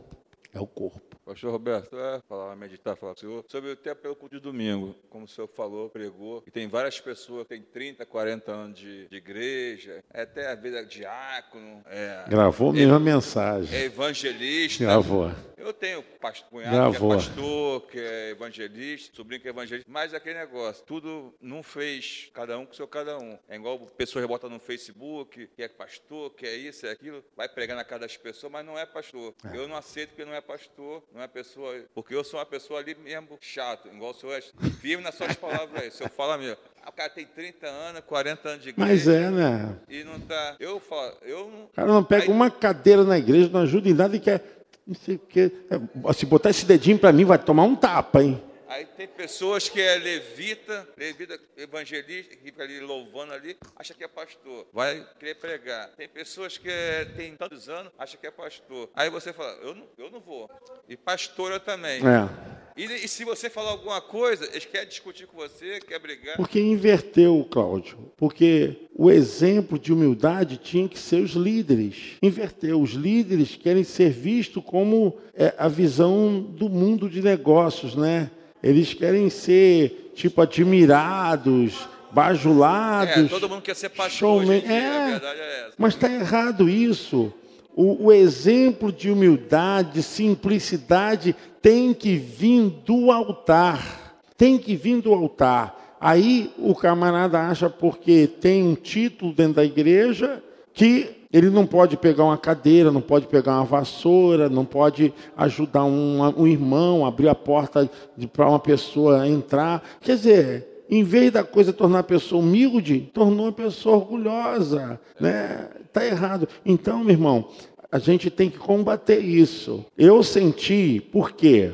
é o corpo. Pastor Roberto, é falar, meditar, falar com o senhor sobre o tempo pelo culto de domingo, como o senhor falou, pregou, e tem várias pessoas que têm 30, 40 anos de, de igreja, é até às vezes é diácono. É, Gravou a mesma mensagem. É evangelista. Gravou. Eu tenho cunhado Gravou. que é pastor, que é evangelista, sobrinho que é evangelista, mas aquele negócio, tudo não fez cada um com seu cada um. É igual pessoas botam no Facebook, que é pastor, que é isso, é aquilo, vai pregar na casa das pessoas, mas não é pastor. É. Eu não aceito porque não é pastor, não é pessoa, porque eu sou uma pessoa ali mesmo chato, igual o senhor é firme nas suas palavras aí. O senhor fala mesmo, ah, o cara tem 30 anos, 40 anos de igreja. Mas é, né? E não tá. Eu falo, eu não. O cara não pega aí, uma cadeira na igreja, não ajuda em nada e quer não sei o que. É, se botar esse dedinho para mim, vai tomar um tapa, hein? Aí tem pessoas que é levita, levita evangelista, que fica ali louvando ali, acha que é pastor, vai querer pregar. Tem pessoas que é, tem tantos anos, acha que é pastor. Aí você fala, eu não, eu não vou. E pastora também. É. E, e, se você falar alguma coisa, eles querem discutir com você, quer brigar. Porque inverteu, Cláudio. Porque o exemplo de humildade tinha que ser os líderes. Inverteu. Os líderes querem ser vistos como é, a visão do mundo de negócios, né? Eles querem ser, tipo, admirados, bajulados. É, todo mundo quer ser pastor. Showman. É, é mas está errado isso. O, o, exemplo de humildade, simplicidade, tem que vir do altar. Tem que vir do altar. Aí o camarada acha porque tem um título dentro da igreja que ele não pode pegar uma cadeira, não pode pegar uma vassoura, não pode ajudar um, um irmão, abrir a porta para uma pessoa entrar. Quer dizer, em vez da coisa tornar a pessoa humilde, tornou a pessoa orgulhosa. Né? Está errado. Então, meu irmão, a gente tem que combater isso. Eu senti, por quê?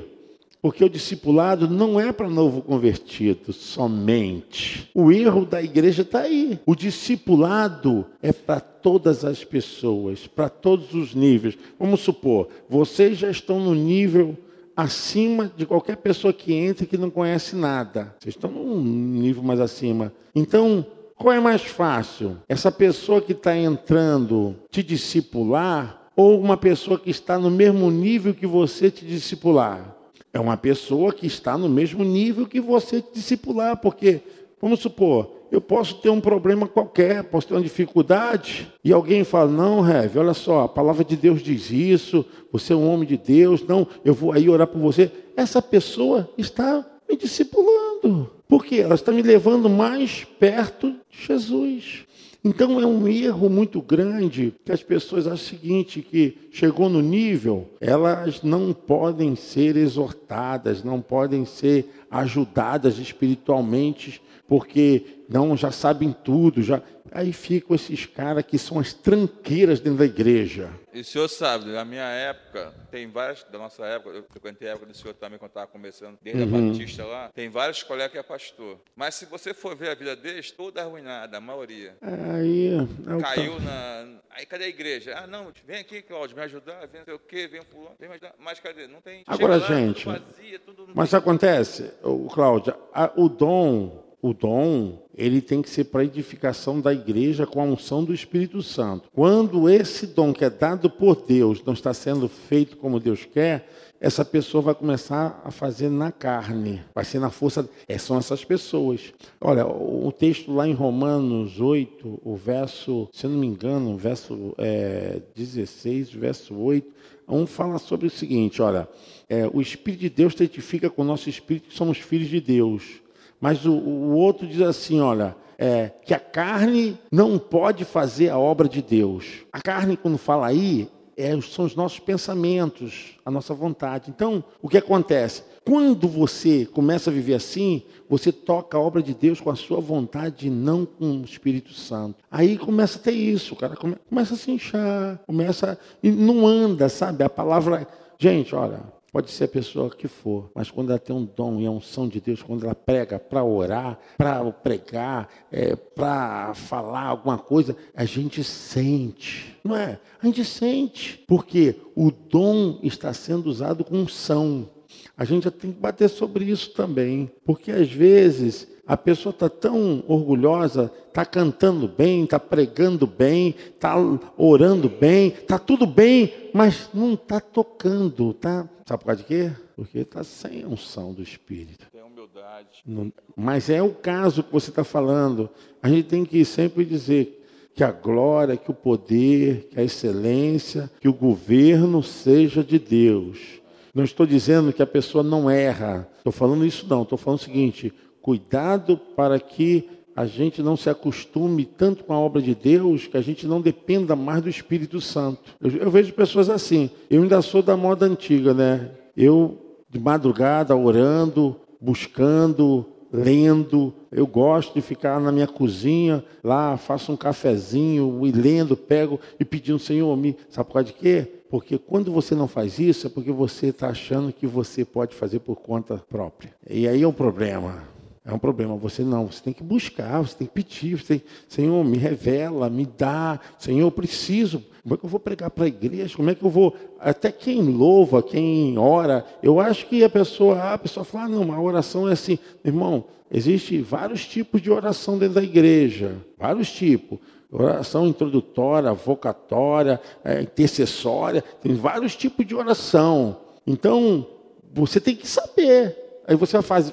Porque o discipulado não é para novo convertido somente. O erro da igreja está aí. O discipulado é para todas as pessoas, para todos os níveis. Vamos supor, vocês já estão no nível acima de qualquer pessoa que entre que não conhece nada. Vocês estão num nível mais acima. Então, qual é mais fácil? Essa pessoa que está entrando te discipular ou uma pessoa que está no mesmo nível que você te discipular? É uma pessoa que está no mesmo nível que você discipular, porque, vamos supor, eu posso ter um problema qualquer, posso ter uma dificuldade, e alguém fala: Não, Rev, olha só, a palavra de Deus diz isso, você é um homem de Deus, não, eu vou aí orar por você. Essa pessoa está me discipulando, porque ela está me levando mais perto de Jesus. Então é um erro muito grande que as pessoas acham o seguinte, que chegou no nível, elas não podem ser exortadas, não podem ser ajudadas espiritualmente, porque não já sabem tudo, já Aí ficam esses caras que são as tranqueiras dentro da igreja. E o senhor sabe, na minha época, tem várias, da nossa época, eu frequentei a época do senhor também, quando estava começando, desde uhum. a Batista lá, tem vários colegas que é pastor. Mas se você for ver a vida deles, toda arruinada, a maioria. Aí, é Caiu na. Aí cadê a igreja? Ah, não, vem aqui, Cláudio, me ajudar, vem não sei o quê, vem fulano, vem me ajudar. Mas cadê? Não tem. Agora, lá, gente. Tudo vazia, tudo mas acontece, Cláudio, a, o dom o dom, ele tem que ser para edificação da igreja com a unção do Espírito Santo. Quando esse dom que é dado por Deus não está sendo feito como Deus quer, essa pessoa vai começar a fazer na carne, vai ser na força. É, são essas pessoas. Olha, o texto lá em Romanos 8, o verso, se eu não me engano, o verso é, 16, o verso 8, um fala sobre o seguinte: olha, é, o Espírito de Deus testifica com o nosso espírito que somos filhos de Deus. Mas o, o outro diz assim: olha, é, que a carne não pode fazer a obra de Deus. A carne, quando fala aí, é, são os nossos pensamentos, a nossa vontade. Então, o que acontece? Quando você começa a viver assim, você toca a obra de Deus com a sua vontade e não com o Espírito Santo. Aí começa a ter isso, o cara começa a se inchar, começa e não anda, sabe? A palavra, gente, olha, Pode ser a pessoa que for, mas quando ela tem um dom e a unção de Deus, quando ela prega para orar, para pregar, é, para falar alguma coisa, a gente sente, não é? A gente sente, porque o dom está sendo usado com unção. A gente já tem que bater sobre isso também, porque às vezes a pessoa está tão orgulhosa, está cantando bem, está pregando bem, está orando bem, está tudo bem, mas não está tocando, tá? Sabe por causa de quê? Porque está sem a unção do Espírito. Tem humildade. Não, mas é o caso que você está falando. A gente tem que sempre dizer que a glória, que o poder, que a excelência, que o governo seja de Deus. Não estou dizendo que a pessoa não erra. Estou falando isso não. Estou falando o seguinte: cuidado para que a gente não se acostume tanto com a obra de Deus que a gente não dependa mais do Espírito Santo. Eu, eu, vejo pessoas assim. Eu ainda sou da moda antiga, né? Eu de madrugada orando, buscando, lendo. Eu gosto de ficar na minha cozinha, lá faço um cafezinho e lendo, pego e pedindo, Senhor, me. Sabe por causa de quê? Porque quando você não faz isso, é porque você está achando que você pode fazer por conta própria. E aí é um problema. É um problema. Você não, você tem que buscar, você tem que pedir. Você tem, Senhor, me revela, me dá. Senhor, eu preciso. Como é que eu vou pregar para a igreja? Como é que eu vou. Até quem louva, quem ora. Eu acho que a pessoa, a pessoa fala, ah, não, a oração é assim. Irmão, existe vários tipos de oração dentro da igreja. Vários tipos. Oração introdutória, vocatória, é, intercessória. Tem vários tipos de oração. Então, você tem que saber. Aí você faz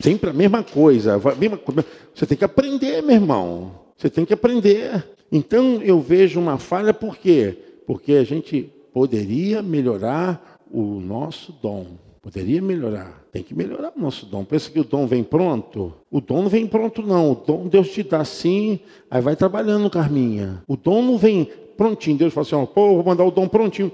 Sempre a mesma coisa. Você tem que aprender, meu irmão. Você tem que aprender. Então eu vejo uma falha, por quê? Porque a gente poderia melhorar o nosso dom. Poderia melhorar. Tem que melhorar o nosso dom. Pensa que o dom vem pronto? O dom não vem pronto, não. O dom Deus te dá sim, aí vai trabalhando, Carminha. O dom não vem prontinho. Deus fala assim: pô, vou mandar o dom prontinho.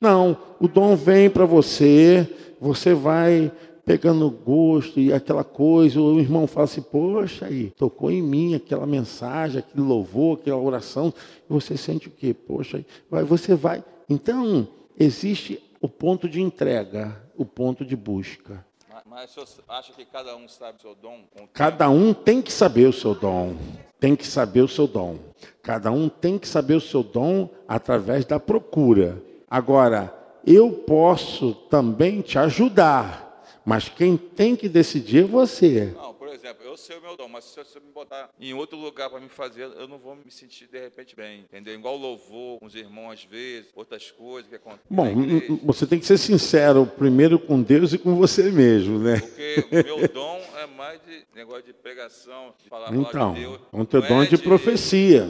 Não, o dom vem para você, você vai pegando gosto e aquela coisa, o irmão fala assim, poxa aí, tocou em mim aquela mensagem, aquele louvor, aquela oração, e você sente o quê? Poxa, aí, você vai. Então, existe o ponto de entrega, o ponto de busca. Mas o senhor acha que cada um sabe o seu dom? Cada um tem que saber o seu dom. Tem que saber o seu dom. Cada um tem que saber o seu dom através da procura. Agora, eu posso também te ajudar mas quem tem que decidir é você. Não, por exemplo, eu sei o meu dom, mas se você me botar em outro lugar para me fazer, eu não vou me sentir de repente bem, entendeu? Igual louvor, com os irmãos às vezes, outras coisas que acontecem. Bom, você tem que ser sincero primeiro com Deus e com você mesmo, né? Porque o meu *laughs* dom é mais de negócio de pregação, de falar então, de Deus. Então, o teu dom é de, de profecia.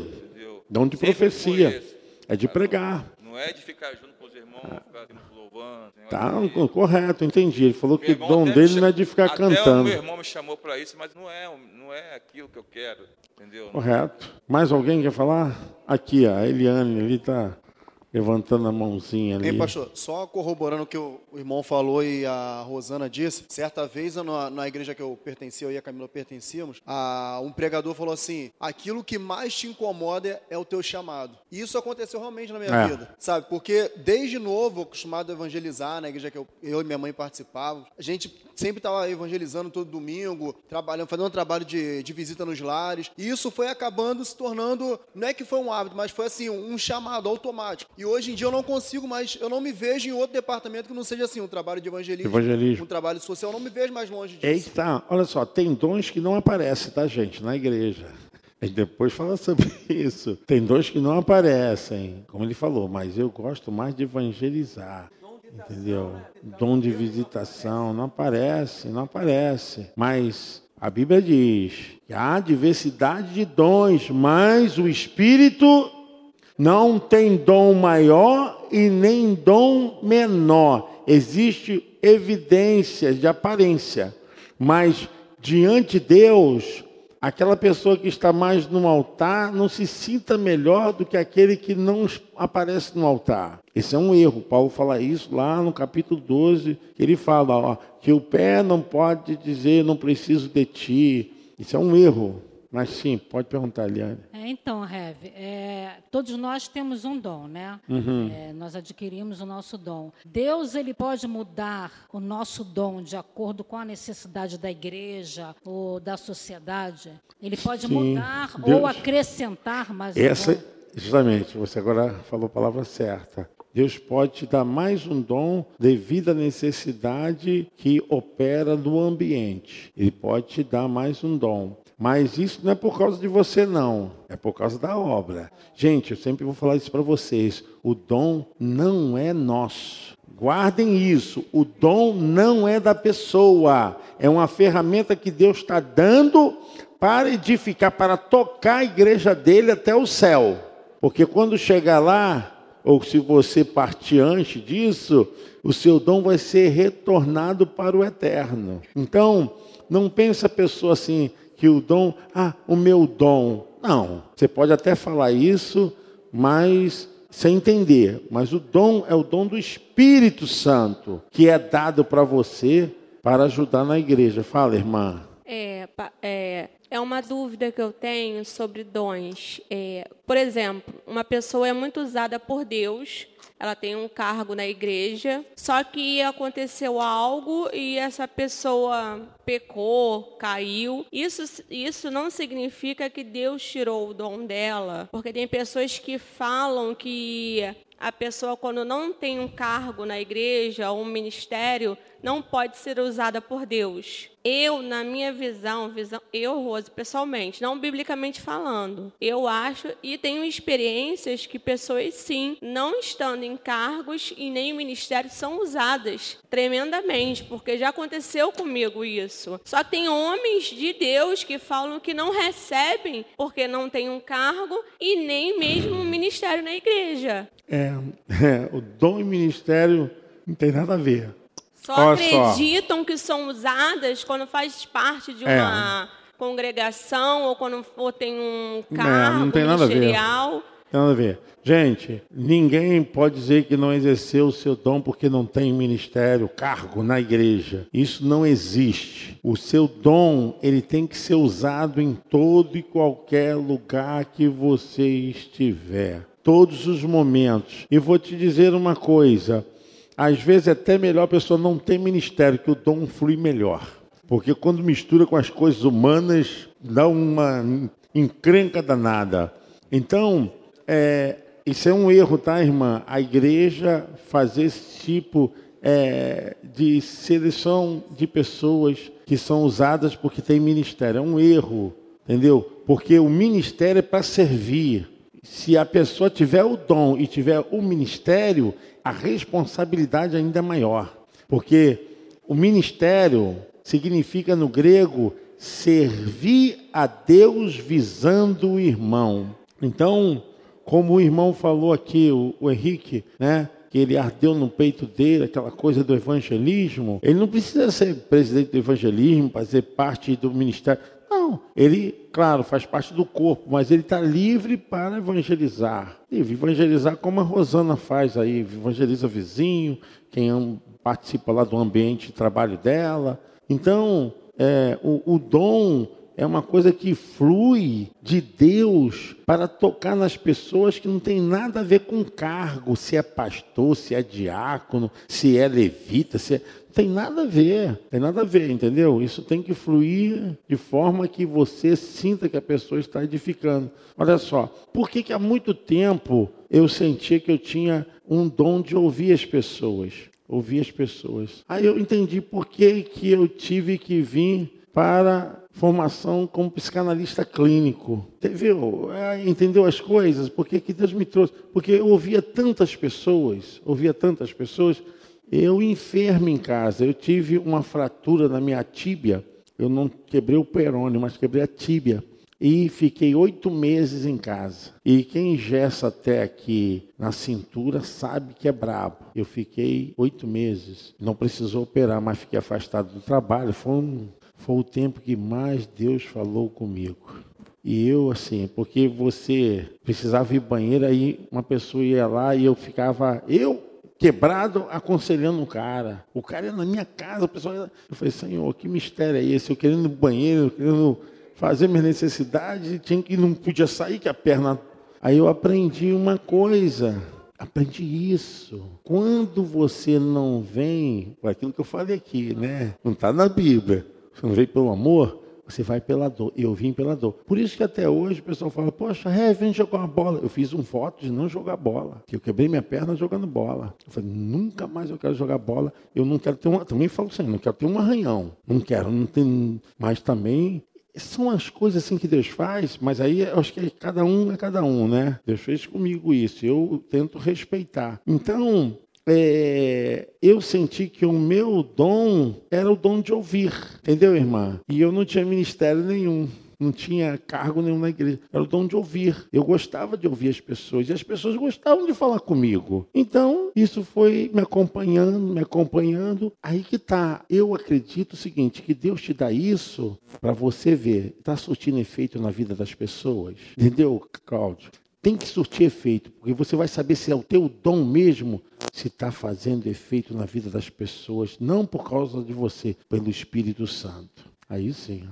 Dom de Sempre profecia. É de pregar. Não é de ficar junto com os irmãos, ficar louvando. Tá, correto, entendi. Ele falou que o dom dele não é de ficar até cantando. O meu irmão me chamou para isso, mas não é, não é aquilo que eu quero, entendeu? Correto. Mais alguém quer falar? Aqui, a Eliane ali está levantando a mãozinha ali. Ei, pastor, só corroborando o que o irmão falou e a Rosana disse, certa vez na, na igreja que eu pertencia, eu e a Camila pertencíamos, a, um pregador falou assim, aquilo que mais te incomoda é o teu chamado. E isso aconteceu realmente na minha é. vida, sabe? Porque desde novo, acostumado a evangelizar na igreja que eu, eu e minha mãe participávamos, a gente sempre estava evangelizando todo domingo, trabalhando, fazendo um trabalho de, de visita nos lares, e isso foi acabando se tornando, não é que foi um hábito, mas foi assim, um chamado automático. E hoje em dia eu não consigo mais, eu não me vejo em outro departamento que não seja assim, um trabalho de evangelismo, evangelismo. um trabalho social, eu não me vejo mais longe disso. Eita, olha só, tem dons que não aparecem, tá, gente, na igreja. Gente depois fala sobre *laughs* isso. Tem dons que não aparecem, como ele falou, mas eu gosto mais de evangelizar. Entendeu? Dom de visitação não aparece, não aparece. Mas a Bíblia diz que há diversidade de dons, mas o Espírito não tem dom maior e nem dom menor. Existe evidências de aparência, mas diante de Deus, aquela pessoa que está mais no altar não se sinta melhor do que aquele que não aparece no altar. Esse é um erro. Paulo fala isso lá no capítulo 12, que ele fala ó, que o pé não pode dizer não preciso de ti. Isso é um erro. Mas sim, pode perguntar, Eliane. É, então, Rev, é, todos nós temos um dom, né? Uhum. É, nós adquirimos o nosso dom. Deus ele pode mudar o nosso dom de acordo com a necessidade da igreja ou da sociedade. Ele pode sim, mudar Deus... ou acrescentar mais Essa, um. Justamente, você agora falou a palavra certa. Deus pode te dar mais um dom devido à necessidade que opera no ambiente. Ele pode te dar mais um dom. Mas isso não é por causa de você, não. É por causa da obra. Gente, eu sempre vou falar isso para vocês. O dom não é nosso. Guardem isso. O dom não é da pessoa. É uma ferramenta que Deus está dando para edificar, para tocar a igreja dele até o céu. Porque quando chegar lá, ou se você partir antes disso, o seu dom vai ser retornado para o eterno. Então, não pense a pessoa assim, que o dom, ah, o meu dom. Não, você pode até falar isso, mas sem entender. Mas o dom é o dom do Espírito Santo, que é dado para você para ajudar na igreja. Fala, irmã. É, é, é uma dúvida que eu tenho sobre dons. É, por exemplo, uma pessoa é muito usada por Deus ela tem um cargo na igreja, só que aconteceu algo e essa pessoa pecou, caiu. Isso, isso não significa que Deus tirou o dom dela, porque tem pessoas que falam que a pessoa, quando não tem um cargo na igreja ou um ministério, não pode ser usada por Deus. Eu, na minha visão, visão eu, Rose, pessoalmente, não biblicamente falando, eu acho e tenho experiências que pessoas, sim, não estando em cargos e nem em ministério, são usadas tremendamente, porque já aconteceu comigo isso. Só tem homens de Deus que falam que não recebem porque não tem um cargo e nem mesmo um ministério na igreja. É, *laughs* é o dom e ministério não tem nada a ver. Só Olha acreditam só. que são usadas quando faz parte de uma é. congregação ou quando ou tem um cargo é, não tem nada ministerial. A ver. Tem nada a ver. Gente, ninguém pode dizer que não exerceu o seu dom porque não tem ministério, cargo na igreja. Isso não existe. O seu dom, ele tem que ser usado em todo e qualquer lugar que você estiver. Todos os momentos. E vou te dizer uma coisa: às vezes é até melhor a pessoa não ter ministério, que o dom flui melhor. Porque quando mistura com as coisas humanas, dá uma encrenca danada. Então, é, isso é um erro, tá, irmã? A igreja fazer esse tipo é, de seleção de pessoas que são usadas porque tem ministério. É um erro, entendeu? Porque o ministério é para servir. Se a pessoa tiver o dom e tiver o ministério, a responsabilidade ainda é maior, porque o ministério significa no grego servir a Deus visando o irmão. Então, como o irmão falou aqui, o, o Henrique, né? que ele ardeu no peito dele, aquela coisa do evangelismo. Ele não precisa ser presidente do evangelismo ser parte do ministério. Não, ele, claro, faz parte do corpo, mas ele está livre para evangelizar. Livre, evangelizar como a Rosana faz aí, evangeliza vizinho, quem participa lá do ambiente de trabalho dela. Então, é, o, o dom é uma coisa que flui de Deus para tocar nas pessoas que não tem nada a ver com cargo, se é pastor, se é diácono, se é levita, se é... tem nada a ver, tem nada a ver, entendeu? Isso tem que fluir de forma que você sinta que a pessoa está edificando. Olha só, por que, que há muito tempo eu sentia que eu tinha um dom de ouvir as pessoas? Ouvir as pessoas. Aí eu entendi por que, que eu tive que vir para formação como psicanalista clínico. Entendeu? É, entendeu as coisas? Porque que Deus me trouxe? Porque eu ouvia tantas pessoas, ouvia tantas pessoas. Eu enfermo em casa, eu tive uma fratura na minha tíbia. Eu não quebrei o perônio, mas quebrei a tíbia. E fiquei oito meses em casa. E quem ingessa até aqui na cintura sabe que é brabo. Eu fiquei oito meses. Não precisou operar, mas fiquei afastado do trabalho. Foi um, foi o tempo que mais Deus falou comigo. E eu, assim, porque você precisava ir banheiro, aí uma pessoa ia lá e eu ficava, eu quebrado, aconselhando o cara. O cara ia na minha casa, o pessoal ia... Eu falei, Senhor, que mistério é esse? Eu querendo ir no banheiro, querendo fazer minhas necessidades, tinha que não podia sair, que a perna. Aí eu aprendi uma coisa. Aprendi isso. Quando você não vem, aquilo que eu falei aqui, né? Não está na Bíblia. Você não veio pelo amor, você vai pela dor. Eu vim pela dor. Por isso que até hoje o pessoal fala, poxa, é, vem jogar uma bola. Eu fiz um voto de não jogar bola. Que eu quebrei minha perna jogando bola. Eu falei, nunca mais eu quero jogar bola. Eu não quero ter uma. Também falo assim, não quero ter um arranhão. Não quero, não tem. Mas também são as coisas assim que Deus faz, mas aí eu acho que cada um é cada um, né? Deus fez comigo isso, eu tento respeitar. Então, é, eu senti que o meu dom era o dom de ouvir, entendeu, irmã? E eu não tinha ministério nenhum. Não tinha cargo nenhum na igreja. Era o dom de ouvir. Eu gostava de ouvir as pessoas. E as pessoas gostavam de falar comigo. Então, isso foi me acompanhando, me acompanhando. Aí que tá. Eu acredito o seguinte: que Deus te dá isso para você ver. Está surtindo efeito na vida das pessoas. Entendeu, Cláudio? Tem que surtir efeito, porque você vai saber se é o teu dom mesmo, se está fazendo efeito na vida das pessoas, não por causa de você, pelo Espírito Santo. Aí sim.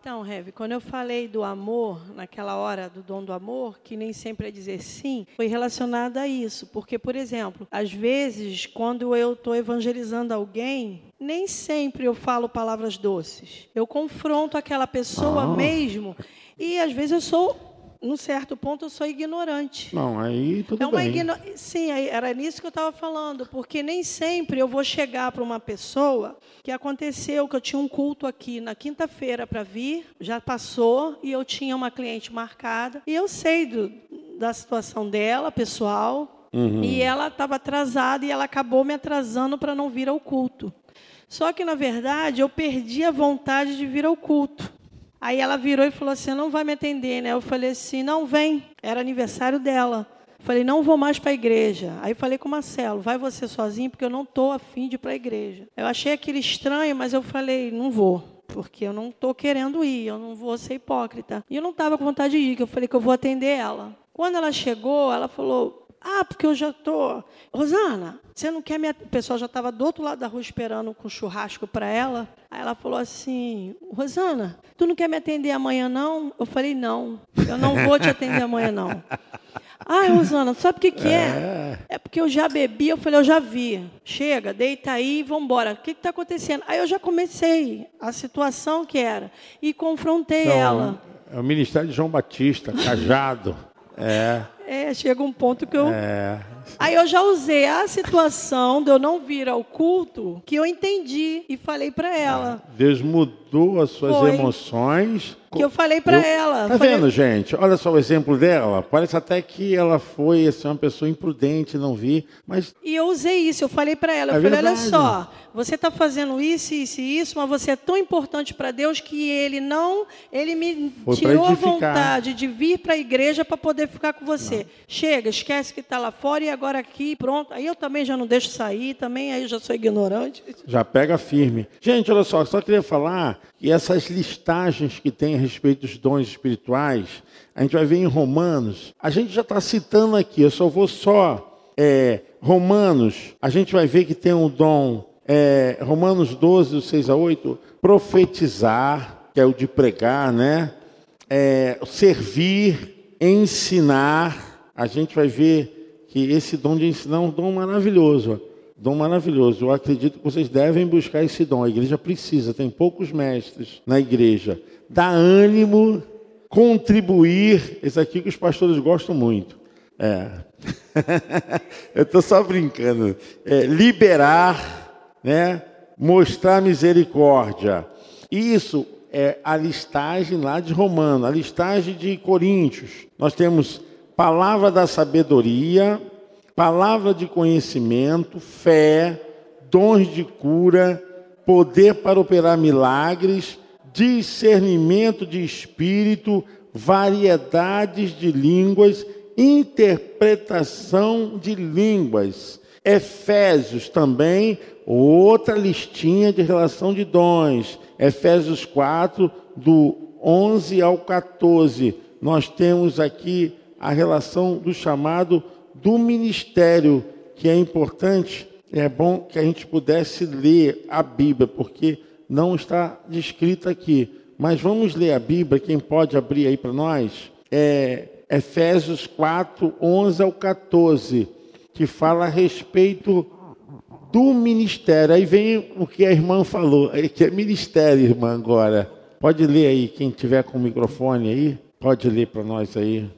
Então, Rev, quando eu falei do amor, naquela hora do dom do amor, que nem sempre é dizer sim, foi relacionado a isso. Porque, por exemplo, às vezes, quando eu estou evangelizando alguém, nem sempre eu falo palavras doces. Eu confronto aquela pessoa ah. mesmo. E às vezes eu sou num certo ponto eu sou ignorante. Não, aí tudo é uma bem. Igno... Sim, era nisso que eu estava falando, porque nem sempre eu vou chegar para uma pessoa que aconteceu que eu tinha um culto aqui na quinta-feira para vir, já passou e eu tinha uma cliente marcada e eu sei do, da situação dela, pessoal, uhum. e ela estava atrasada e ela acabou me atrasando para não vir ao culto. Só que na verdade eu perdi a vontade de vir ao culto. Aí ela virou e falou assim: não vai me atender, né? Eu falei assim: não vem. Era aniversário dela. Falei, não vou mais para a igreja. Aí falei com o Marcelo, vai você sozinho, porque eu não estou afim de ir para a igreja. Eu achei aquilo estranho, mas eu falei, não vou, porque eu não estou querendo ir, eu não vou ser hipócrita. E eu não estava com vontade de ir, que eu falei que eu vou atender ela. Quando ela chegou, ela falou, ah, porque eu já estou. Rosana, você não quer me. O pessoal já estava do outro lado da rua esperando com churrasco para ela. Aí ela falou assim: Rosana, tu não quer me atender amanhã, não? Eu falei: não, eu não vou te atender amanhã, não. *laughs* Ai, Rosana, sabe o que, que é? é? É porque eu já bebi, eu falei, eu já vi. Chega, deita aí e vamos embora. O que está acontecendo? Aí eu já comecei a situação que era e confrontei então, ela. É o ministério de João Batista, cajado. *laughs* É. É, chega um ponto que eu. É. Aí eu já usei a situação de eu não vir ao culto, que eu entendi e falei para ela. Deus mudou as suas Foi. emoções que eu falei para ela. Tá falei... vendo, gente? Olha só o exemplo dela. Parece até que ela foi assim, uma pessoa imprudente, não vi, mas... E eu usei isso, eu falei para ela, eu é falei, verdade. olha só, você está fazendo isso, isso e isso, mas você é tão importante para Deus que Ele não... Ele me foi tirou a vontade de vir para a igreja para poder ficar com você. Não. Chega, esquece que está lá fora e agora aqui, pronto. Aí eu também já não deixo sair, também aí já sou ignorante. Já pega firme. Gente, olha só, só queria falar que essas listagens que tem a respeito dos dons espirituais, a gente vai ver em Romanos. A gente já está citando aqui, eu só vou só. É, Romanos, a gente vai ver que tem um dom, é, Romanos 12, 6 a 8, profetizar, que é o de pregar, né? É, servir, ensinar. A gente vai ver que esse dom de ensinar é um dom maravilhoso. Dom maravilhoso. Eu acredito que vocês devem buscar esse dom. A igreja precisa, tem poucos mestres na igreja. Dá ânimo, contribuir. Esse aqui que os pastores gostam muito. É. *laughs* Eu estou só brincando. É, liberar, né? mostrar misericórdia. Isso é a listagem lá de Romano, a listagem de Coríntios. Nós temos palavra da sabedoria, palavra de conhecimento, fé, dons de cura, poder para operar milagres, discernimento de espírito, variedades de línguas, interpretação de línguas. Efésios também, outra listinha de relação de dons. Efésios 4, do 11 ao 14. Nós temos aqui a relação do chamado do ministério, que é importante, é bom que a gente pudesse ler a Bíblia, porque não está descrita aqui. Mas vamos ler a Bíblia, quem pode abrir aí para nós? É Efésios 4, 11 ao 14, que fala a respeito do ministério. Aí vem o que a irmã falou, que é ministério, irmã, agora. Pode ler aí, quem tiver com o microfone aí, pode ler para nós aí.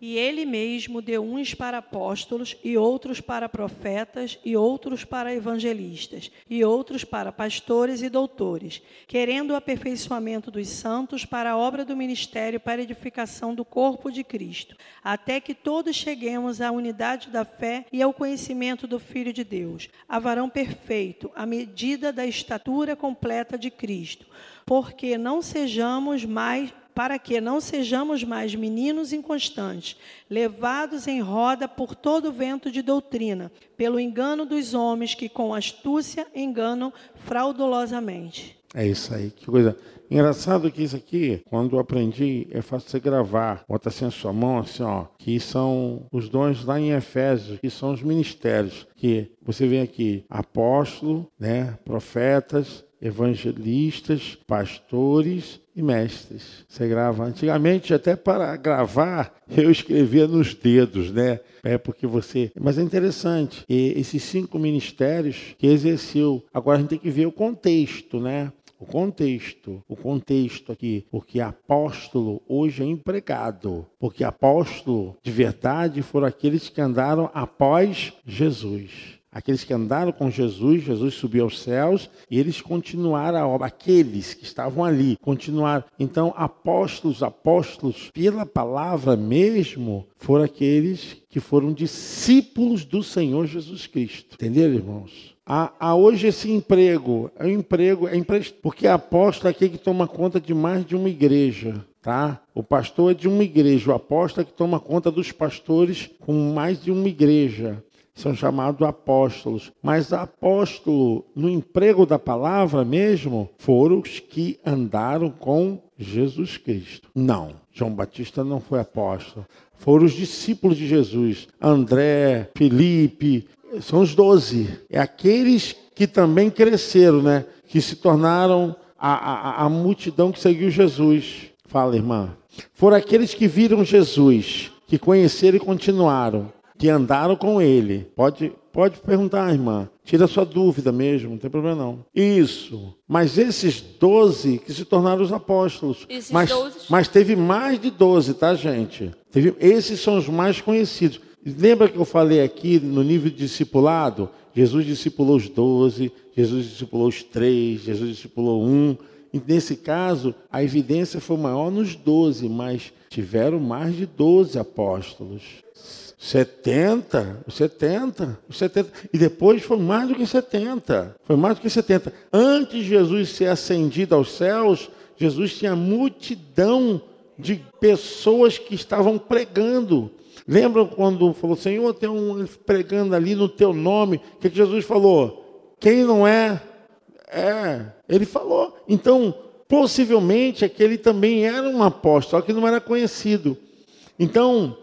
E ele mesmo deu uns para apóstolos, e outros para profetas, e outros para evangelistas, e outros para pastores e doutores, querendo o aperfeiçoamento dos santos para a obra do ministério, para edificação do corpo de Cristo, até que todos cheguemos à unidade da fé e ao conhecimento do Filho de Deus, a varão perfeito, à medida da estatura completa de Cristo, porque não sejamos mais para que não sejamos mais meninos inconstantes, levados em roda por todo vento de doutrina, pelo engano dos homens que com astúcia enganam fraudulosamente. É isso aí, que coisa. Engraçado que isso aqui, quando eu aprendi, é fácil você gravar. Bota assim a sua mão, assim, ó. Que são os dons lá em Efésios, que são os ministérios. Que você vê aqui, apóstolo, né, profetas, evangelistas, pastores e mestres. Você grava. Antigamente, até para gravar, eu escrevia nos dedos, né? É porque você. Mas é interessante. Esses cinco ministérios que exerceu. Agora a gente tem que ver o contexto, né? O contexto, o contexto aqui, porque apóstolo hoje é empregado, porque apóstolo de verdade foram aqueles que andaram após Jesus. Aqueles que andaram com Jesus, Jesus subiu aos céus e eles continuaram a obra. Aqueles que estavam ali continuaram. Então, apóstolos, apóstolos, pela palavra mesmo, foram aqueles que foram discípulos do Senhor Jesus Cristo. Entenderam, irmãos? Há, hoje esse emprego, é um emprego, é emprest... porque apóstolo é aquele que toma conta de mais de uma igreja, tá? O pastor é de uma igreja, o apóstolo é que toma conta dos pastores com mais de uma igreja são chamados apóstolos. Mas apóstolo, no emprego da palavra mesmo, foram os que andaram com Jesus Cristo. Não, João Batista não foi apóstolo. Foram os discípulos de Jesus. André, Felipe, são os doze. É aqueles que também cresceram, né? Que se tornaram a, a, a multidão que seguiu Jesus. Fala, irmã. Foram aqueles que viram Jesus, que conheceram e continuaram que andaram com ele. Pode, pode perguntar, irmã. Tira sua dúvida mesmo, não tem problema não. Isso. Mas esses doze que se tornaram os apóstolos. Esses mas, 12... mas teve mais de doze, tá, gente? Teve, esses são os mais conhecidos. Lembra que eu falei aqui no nível de discipulado? Jesus discipulou os doze, Jesus discipulou os três, Jesus discipulou um. E nesse caso, a evidência foi maior nos doze, mas tiveram mais de doze apóstolos. 70, os 70, os 70. E depois foi mais do que 70. Foi mais do que 70. Antes de Jesus ser ascendido aos céus, Jesus tinha multidão de pessoas que estavam pregando. Lembram quando falou, Senhor, tem um pregando ali no teu nome? O que, que Jesus falou? Quem não é? É, ele falou. Então, possivelmente aquele também era um apóstolo, que não era conhecido. Então,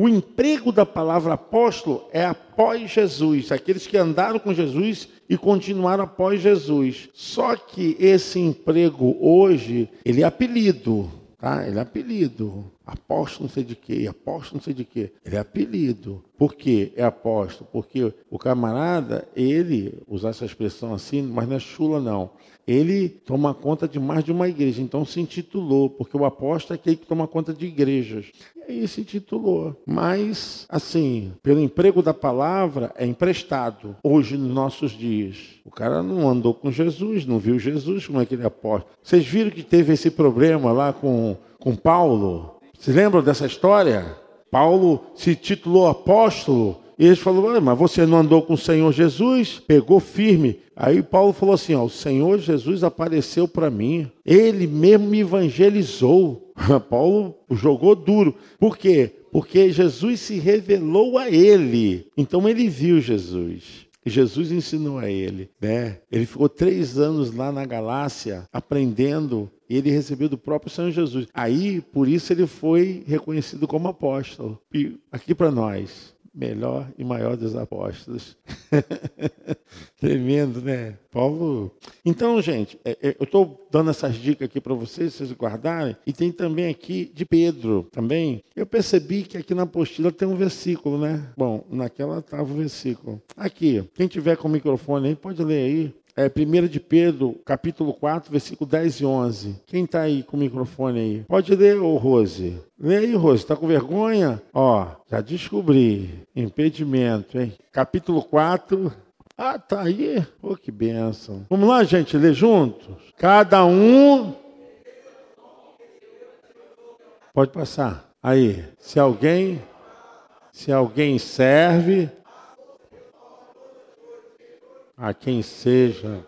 o emprego da palavra apóstolo é após Jesus, aqueles que andaram com Jesus e continuaram após Jesus. Só que esse emprego hoje, ele é apelido, tá? Ele é apelido. Apóstolo não sei de quê, apóstolo não sei de quê. Ele é apelido. Por que é apóstolo? Porque o camarada, ele, usar essa expressão assim, mas não é chula não. Ele toma conta de mais de uma igreja, então se intitulou, porque o apóstolo é aquele que toma conta de igrejas. E aí se intitulou. Mas, assim, pelo emprego da palavra, é emprestado hoje nos nossos dias. O cara não andou com Jesus, não viu Jesus, como é que ele é apóstolo. Vocês viram que teve esse problema lá com, com Paulo? Se lembram dessa história? Paulo se titulou apóstolo e eles falaram, mas você não andou com o Senhor Jesus? Pegou firme. Aí Paulo falou assim: ó, o Senhor Jesus apareceu para mim, ele mesmo me evangelizou. *laughs* Paulo jogou duro. Por quê? Porque Jesus se revelou a ele. Então ele viu Jesus. Jesus ensinou a ele, né? Ele ficou três anos lá na Galácia aprendendo. E ele recebeu do próprio Senhor Jesus. Aí, por isso, ele foi reconhecido como apóstolo. E aqui para nós, melhor e maior dos apóstolos. *laughs* Tremendo, né? Paulo. Então, gente, é, é, eu estou dando essas dicas aqui para vocês, vocês guardarem. E tem também aqui de Pedro, também. Eu percebi que aqui na apostila tem um versículo, né? Bom, naquela estava o versículo. Aqui, quem tiver com o microfone aí, pode ler aí. É 1 de Pedro, capítulo 4, versículo 10 e 11. Quem está aí com o microfone aí? Pode ler, ô Rose. Lê aí, Rose. Está com vergonha? Ó, já descobri. Impedimento, hein? Capítulo 4. Ah, tá aí. Pô, que benção. Vamos lá, gente, ler juntos? Cada um. Pode passar. Aí, se alguém. Se alguém serve, a quem seja.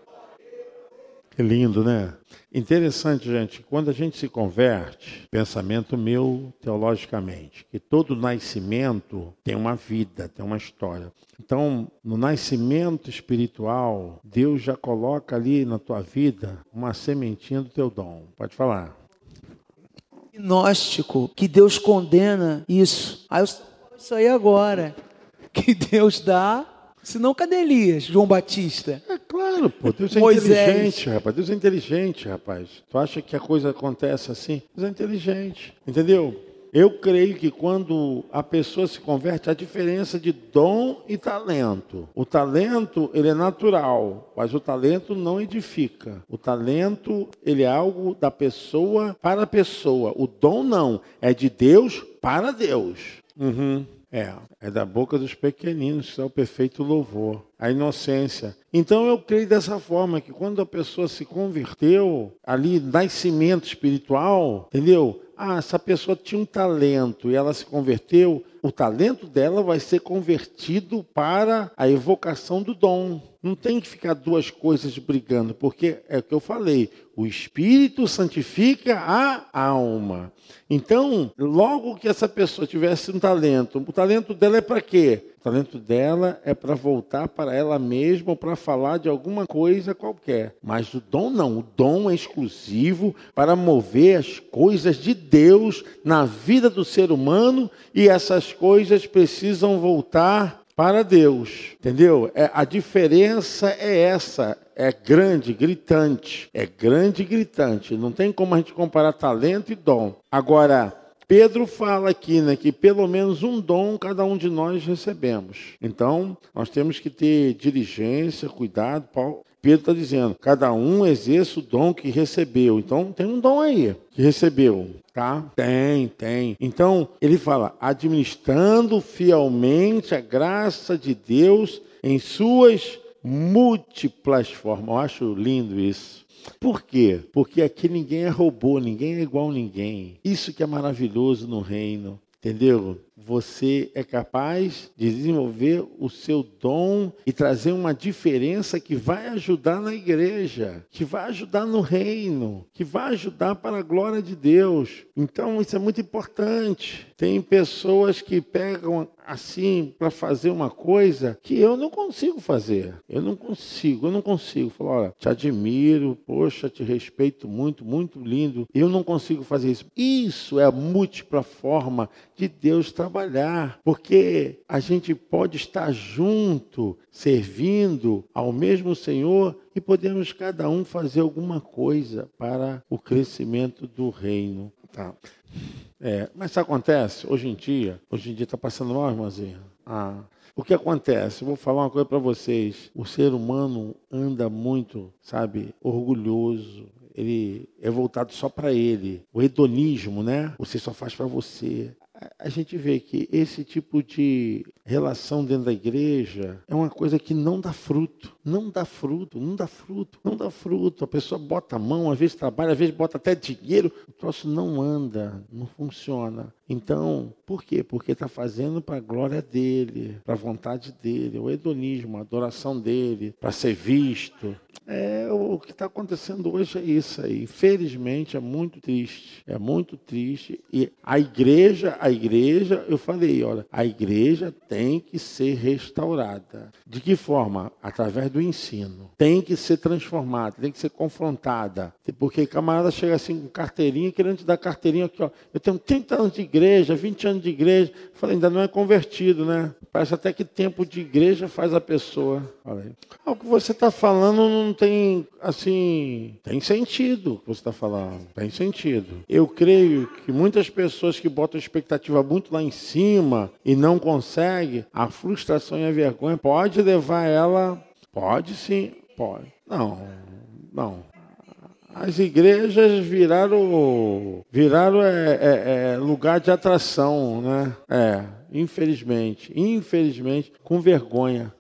Que lindo, né? Interessante, gente, quando a gente se converte, pensamento meu teologicamente, que todo nascimento tem uma vida, tem uma história. Então, no nascimento espiritual, Deus já coloca ali na tua vida uma sementinha do teu dom. Pode falar. Gnóstico, que Deus condena isso. Aí eu isso aí agora. *laughs* Que Deus dá Senão, cadê Elias, João Batista? Claro, pô, Deus é *laughs* Moisés. inteligente, rapaz. Deus é inteligente, rapaz. Tu acha que a coisa acontece assim? Deus é inteligente, entendeu? Eu creio que quando a pessoa se converte, a diferença de dom e talento. O talento, ele é natural, mas o talento não edifica. O talento, ele é algo da pessoa para a pessoa. O dom não, é de Deus para Deus. Uhum. É, é da boca dos pequeninos que é o perfeito louvor, a inocência. Então eu creio dessa forma que quando a pessoa se converteu ali, nascimento espiritual, entendeu? Ah, essa pessoa tinha um talento e ela se converteu, o talento dela vai ser convertido para a evocação do dom. Não tem que ficar duas coisas brigando, porque é o que eu falei, o espírito santifica a alma. Então, logo que essa pessoa tivesse um talento, o talento dela é para quê? O talento dela é para voltar para ela mesma ou para falar de alguma coisa qualquer. Mas o dom não. O dom é exclusivo para mover as coisas de Deus na vida do ser humano e essas coisas precisam voltar para Deus. Entendeu? É, a diferença é essa. É grande, gritante. É grande, gritante. Não tem como a gente comparar talento e dom. Agora, Pedro fala aqui né, que pelo menos um dom cada um de nós recebemos. Então, nós temos que ter diligência, cuidado. Paulo, Pedro está dizendo: cada um exerce o dom que recebeu. Então, tem um dom aí que recebeu. Tá? Tem, tem. Então, ele fala: administrando fielmente a graça de Deus em suas múltiplas formas. Eu acho lindo isso. Por quê? Porque aqui ninguém é robô, ninguém é igual a ninguém. Isso que é maravilhoso no reino. Entendeu? Você é capaz de desenvolver o seu dom e trazer uma diferença que vai ajudar na igreja, que vai ajudar no reino, que vai ajudar para a glória de Deus. Então, isso é muito importante. Tem pessoas que pegam assim para fazer uma coisa que eu não consigo fazer. Eu não consigo, eu não consigo. Falar, olha, te admiro, poxa, te respeito muito, muito lindo. Eu não consigo fazer isso. Isso é a múltipla forma de Deus trabalhar, porque a gente pode estar junto, servindo ao mesmo Senhor e podemos cada um fazer alguma coisa para o crescimento do reino. Tá. É, mas isso acontece hoje em dia. Hoje em dia está passando mal, irmãzinha. Ah, o que acontece? Eu vou falar uma coisa para vocês. O ser humano anda muito, sabe, orgulhoso. Ele é voltado só para ele. O hedonismo, né? Você só faz para você a gente vê que esse tipo de relação dentro da igreja é uma coisa que não dá fruto, não dá fruto, não dá fruto, não dá fruto. A pessoa bota a mão, às vezes trabalha, às vezes bota até dinheiro, o troço não anda, não funciona. Então, por quê? Porque está fazendo para a glória dele, para a vontade dele, o hedonismo, a adoração dele, para ser visto. É, o que está acontecendo hoje é isso aí. Infelizmente é muito triste, é muito triste. E a igreja, a igreja, eu falei, olha, a igreja tem que ser restaurada. De que forma? Através do ensino. Tem que ser transformada, tem que ser confrontada. Porque camarada chega assim com carteirinha, querendo te dar carteirinha aqui, ó. Eu tenho 30 anos de igreja, 20 anos de igreja. Falei, ainda não é convertido, né? Parece até que tempo de igreja faz a pessoa. Falei. Ah, o que você está falando não não tem, assim, tem sentido o que você está falando, tem sentido. Eu creio que muitas pessoas que botam expectativa muito lá em cima e não conseguem, a frustração e a vergonha pode levar ela, pode sim, pode. Não, não. As igrejas viraram, viraram é, é, é, lugar de atração, né? É, infelizmente, infelizmente, com vergonha.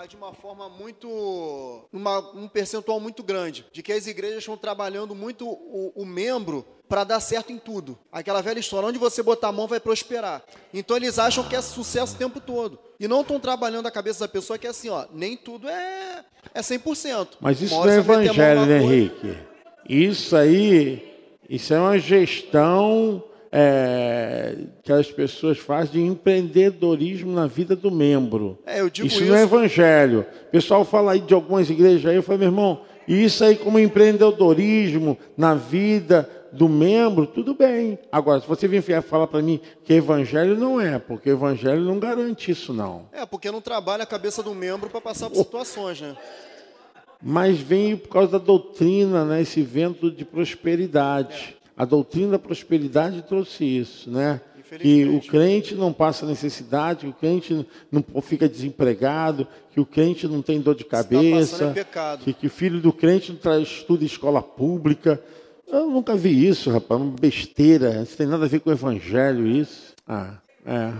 mas de uma forma muito. Uma, um percentual muito grande. De que as igrejas estão trabalhando muito o, o membro para dar certo em tudo. Aquela velha história, onde você botar a mão vai prosperar. Então eles acham que é sucesso o tempo todo. E não estão trabalhando a cabeça da pessoa que é assim, ó, nem tudo é, é 100%. Mas isso não é evangelho, né, Henrique? Isso aí, isso é uma gestão é, que as pessoas fazem de empreendedorismo na vida do membro. É, isso, isso, não é evangelho. O pessoal fala aí de algumas igrejas aí, eu falo, meu irmão, isso aí como empreendedorismo na vida do membro, tudo bem. Agora, se você vir falar para mim que evangelho não é, porque evangelho não garante isso, não. É, porque não trabalha a cabeça do membro para passar por situações, né? Mas vem por causa da doutrina, né? Esse vento de prosperidade. A doutrina da prosperidade trouxe isso, né? Que o crente não passa necessidade, que o crente não fica desempregado, que o crente não tem dor de tá cabeça, tá que, que o filho do crente não estuda escola pública. Eu nunca vi isso, rapaz, uma besteira. Isso tem nada a ver com o evangelho, isso. Ah, é.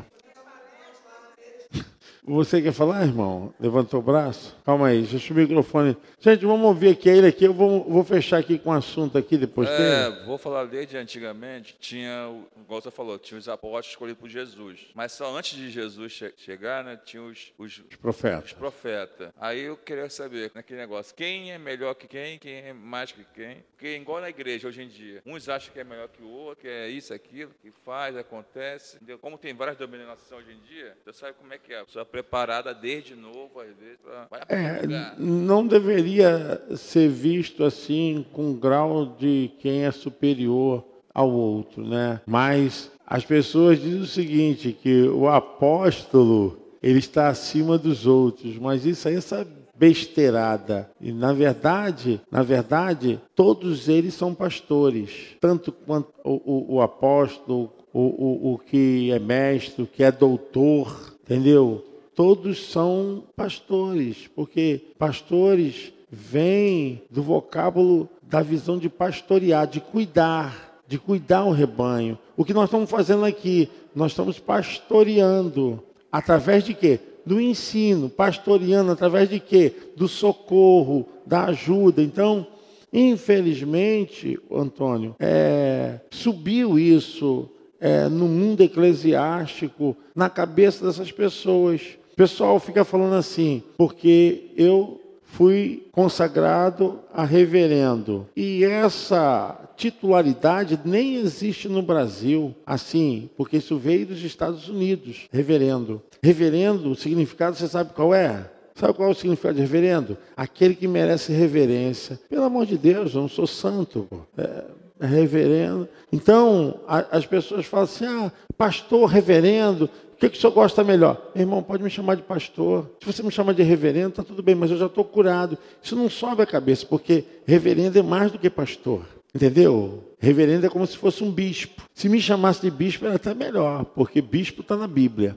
Você quer falar, irmão? Levantou o braço? Calma aí, deixa o microfone. Gente, vamos ouvir aqui ele aqui. Eu vou, vou fechar aqui com um assunto aqui depois é, dele. Vou falar desde antigamente, tinha, igual você falou, tinha os apóstolos escolhidos por Jesus. Mas só antes de Jesus che chegar, né, tinha os, os, os profetas. Os profetas. Aí eu queria saber, naquele negócio, quem é melhor que quem, quem é mais que quem? Porque igual na igreja hoje em dia, uns acham que é melhor que o outro, que é isso, aquilo, que faz, acontece. Entendeu? Como tem várias dominações hoje em dia, você sabe como é que é. Preparada desde novo, às vezes, para é, não deveria ser visto assim com grau de quem é superior ao outro, né? Mas as pessoas dizem o seguinte, que o apóstolo ele está acima dos outros, mas isso aí é essa besteirada. E na verdade, na verdade, todos eles são pastores, tanto quanto o, o, o apóstolo, o, o, o que é mestre, o que é doutor, entendeu? Todos são pastores, porque pastores vêm do vocábulo da visão de pastorear, de cuidar, de cuidar o rebanho. O que nós estamos fazendo aqui, nós estamos pastoreando através de quê? Do ensino, pastoreando através de quê? Do socorro, da ajuda. Então, infelizmente, Antônio, é, subiu isso é, no mundo eclesiástico, na cabeça dessas pessoas pessoal fica falando assim, porque eu fui consagrado a reverendo. E essa titularidade nem existe no Brasil, assim, porque isso veio dos Estados Unidos, reverendo. Reverendo, o significado você sabe qual é? Sabe qual é o significado de reverendo? Aquele que merece reverência. Pelo amor de Deus, eu não sou santo. É reverendo. Então, a, as pessoas falam assim: ah, pastor, reverendo, que, que o senhor gosta melhor? Irmão, pode me chamar de pastor. Se você me chama de reverendo, está tudo bem, mas eu já estou curado. Isso não sobe a cabeça, porque reverendo é mais do que pastor. Entendeu? Reverendo é como se fosse um bispo. Se me chamasse de bispo, era até melhor, porque bispo está na Bíblia.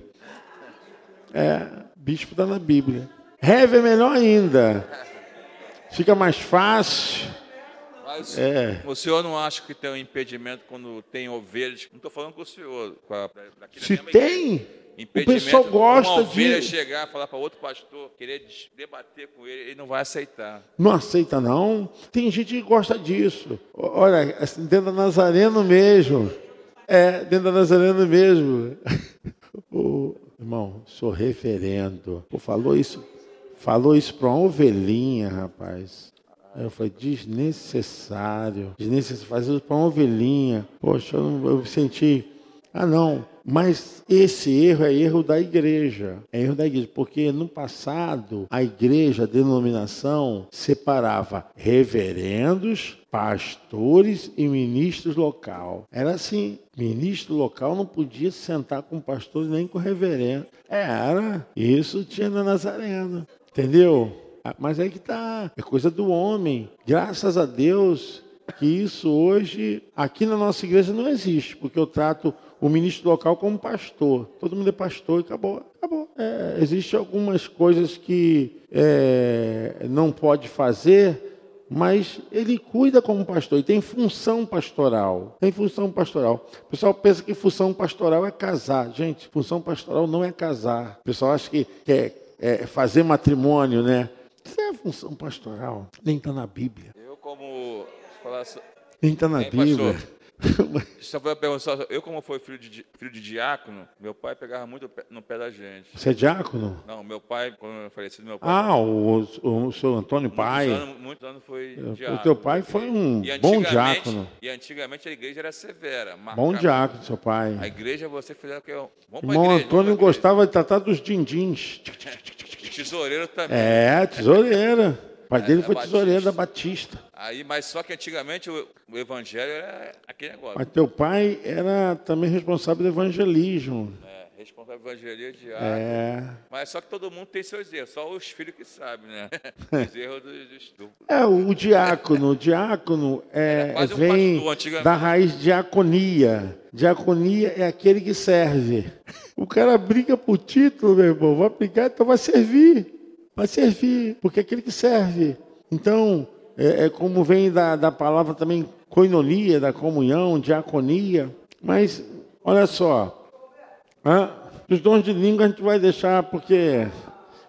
É, bispo está na Bíblia. Reve é melhor ainda. Fica mais fácil. Mas é. o senhor não acha que tem um impedimento quando tem ovelhas? Não estou falando com o senhor. Com a, Se tem, o pessoal gosta uma ovelha de... chegar, falar para outro pastor, querer debater com ele, ele não vai aceitar. Não aceita, não? Tem gente que gosta disso. Olha, assim, dentro da Nazareno mesmo. É, dentro da Nazareno mesmo. *laughs* o, irmão, sou referendo. Pô, falou isso, falou isso para uma ovelhinha, rapaz. Eu falei, desnecessário. Desnecessário. Fazer para uma ovelhinha. Poxa, eu, eu senti. Ah, não. Mas esse erro é erro da igreja. É erro da igreja. Porque no passado, a igreja, a denominação, separava reverendos, pastores e ministros local. Era assim. Ministro local não podia sentar com pastor nem com reverendo. Era. Isso tinha na Nazareno. Entendeu? Ah, mas é que está, é coisa do homem. Graças a Deus que isso hoje, aqui na nossa igreja, não existe, porque eu trato o ministro local como pastor. Todo mundo é pastor e acabou. acabou. É, Existem algumas coisas que é, não pode fazer, mas ele cuida como pastor e tem função pastoral. Tem função pastoral. O pessoal pensa que função pastoral é casar. Gente, função pastoral não é casar. O pessoal acha que é, é fazer matrimônio, né? Isso é função pastoral. Nem está na Bíblia. Eu, como. Falar, Nem está na Bíblia. Pastor, só foi eu como fui filho de, filho de diácono, meu pai pegava muito no pé da gente. Você é diácono? Não, meu pai, quando eu faleci meu pai... Ah, o, o, o seu Antônio pai. Muitos anos, muitos anos foi diácono. O teu pai foi um bom diácono. E antigamente a igreja era severa. Bom diácono, seu pai. A igreja você fez que eu... Vamos Irmão igreja, Antônio gostava de tratar dos dindins. Tesoureiro também. É, tesoureira. Pai dele é, foi tesoureiro da Batista. Aí, mas só que antigamente o, o evangelho era aquele negócio. Mas teu pai era também responsável do evangelismo. É responsável pela evangelia diária. É. Mas só que todo mundo tem seus erros, só os filhos que sabem, né? *laughs* Os erros dos do estupro. É, o diácono, o diácono é, é vem um pastor, da raiz diaconia. Diaconia é aquele que serve. *laughs* O cara briga por título, meu irmão, vai brigar, então vai servir. Vai servir, porque é aquele que serve. Então, é, é como vem da, da palavra também coinonia, da comunhão, diaconia. Mas, olha só, Hã? Os dons de língua a gente vai deixar porque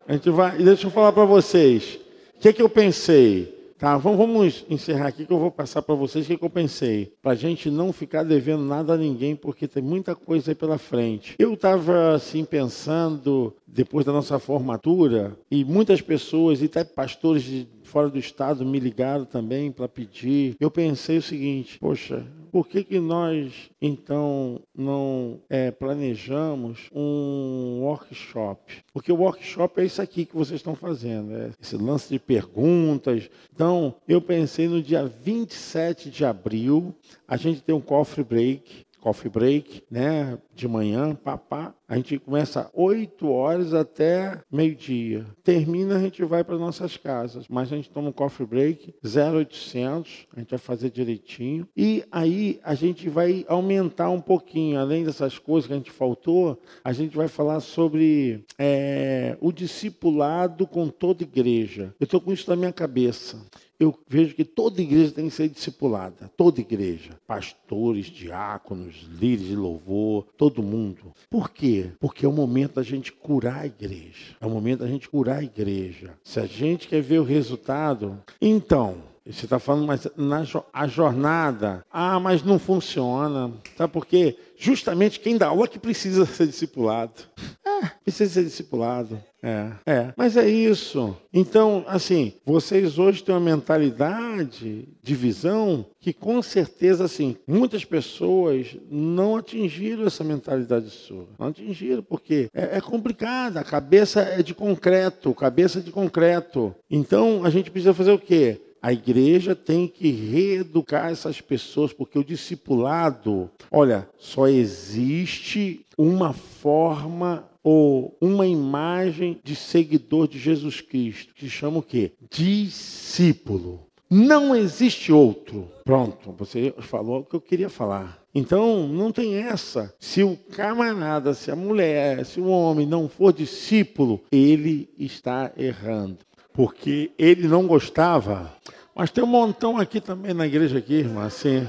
a gente vai. Deixa eu falar para vocês. O que, é que eu pensei? Tá, vamos, encerrar aqui que eu vou passar para vocês o que, que eu pensei. Para a gente não ficar devendo nada a ninguém, porque tem muita coisa aí pela frente. Eu estava assim pensando, depois da nossa formatura, e muitas pessoas, e até pastores de fora do estado me ligaram também para pedir. Eu pensei o seguinte: poxa, por que, que nós então não é, planejamos um workshop? Porque o workshop é isso aqui que vocês estão fazendo, é esse lance de perguntas. Então, eu pensei no dia 27 de abril, a gente tem um coffee break coffee break, né? De manhã, papá. A gente começa 8 horas até meio-dia. Termina, a gente vai para nossas casas. Mas a gente toma um coffee break, 0800, a gente vai fazer direitinho. E aí a gente vai aumentar um pouquinho, além dessas coisas que a gente faltou, a gente vai falar sobre é, o discipulado com toda igreja. Eu estou com isso na minha cabeça eu vejo que toda igreja tem que ser discipulada, toda igreja, pastores, diáconos, líderes de louvor, todo mundo. Por quê? Porque é o momento da gente curar a igreja. É o momento da gente curar a igreja. Se a gente quer ver o resultado, então você está falando, mas na a jornada, ah, mas não funciona. Sabe por quê? Justamente quem dá aula que precisa *laughs* ser discipulado. É, precisa ser discipulado. É, é. Mas é isso. Então, assim, vocês hoje têm uma mentalidade de visão que com certeza, assim, muitas pessoas não atingiram essa mentalidade sua. Não atingiram, porque é, é complicado. A cabeça é de concreto, cabeça de concreto. Então, a gente precisa fazer o quê? A igreja tem que reeducar essas pessoas, porque o discipulado, olha, só existe uma forma ou uma imagem de seguidor de Jesus Cristo, que chama o quê? Discípulo. Não existe outro. Pronto, você falou o que eu queria falar. Então, não tem essa. Se o camarada, se a mulher, se o homem não for discípulo, ele está errando porque ele não gostava. Mas tem um montão aqui também na igreja aqui, irmã, assim.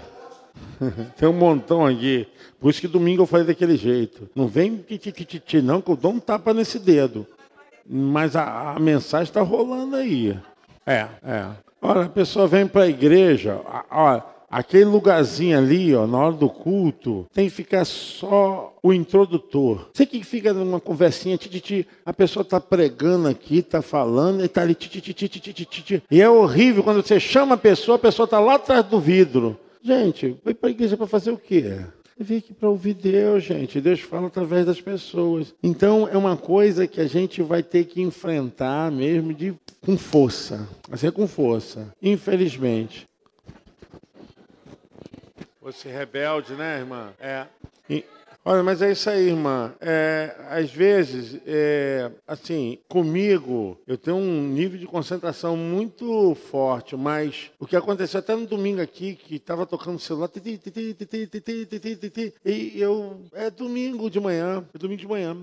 *laughs* tem um montão aqui. Por isso que domingo eu falei daquele jeito. Não vem titi não, que eu dou um tapa nesse dedo. Mas a, a mensagem está rolando aí. É, é. Olha, a pessoa vem para a igreja, olha, Aquele lugarzinho ali, ó, na hora do culto, tem que ficar só o introdutor. Você que fica numa conversinha, tititi, a pessoa está pregando aqui, está falando, e está ali, e é horrível quando você chama a pessoa, a pessoa está lá atrás do vidro. Gente, foi para a igreja para fazer o quê? Eu vim aqui para ouvir Deus, gente. Deus fala através das pessoas. Então é uma coisa que a gente vai ter que enfrentar mesmo de com força. Assim, com força. Infelizmente. Você rebelde, né, irmã? É. E, olha, mas é isso aí, irmã. É, às vezes, é, assim, comigo, eu tenho um nível de concentração muito forte, mas o que aconteceu até no domingo aqui, que estava tocando o celular, e eu, é domingo de manhã, é domingo de manhã,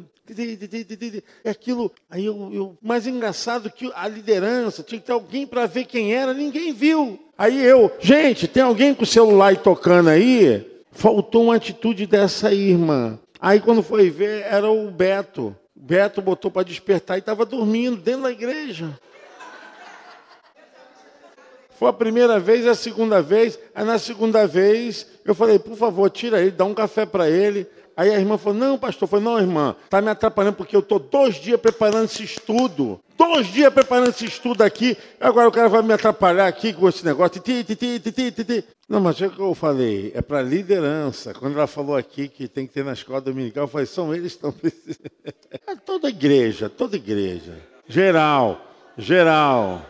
é aquilo, aí eu, eu mais engraçado que a liderança, tinha que ter alguém para ver quem era, ninguém viu. Aí eu, gente, tem alguém com o celular tocando aí? Faltou uma atitude dessa irmã. Aí quando foi ver, era o Beto. Beto botou para despertar e estava dormindo dentro da igreja. Foi a primeira vez, a segunda vez. Aí na segunda vez, eu falei, por favor, tira ele, dá um café para ele. Aí a irmã falou: Não, pastor. Falei: Não, irmã, está me atrapalhando porque eu estou dois dias preparando esse estudo. Dois dias preparando esse estudo aqui. Agora o cara vai me atrapalhar aqui com esse negócio. Não, mas é o que eu falei. É para liderança. Quando ela falou aqui que tem que ter na escola dominical, eu falei: São eles que estão precisando. *laughs* É toda igreja, toda igreja. Geral, geral.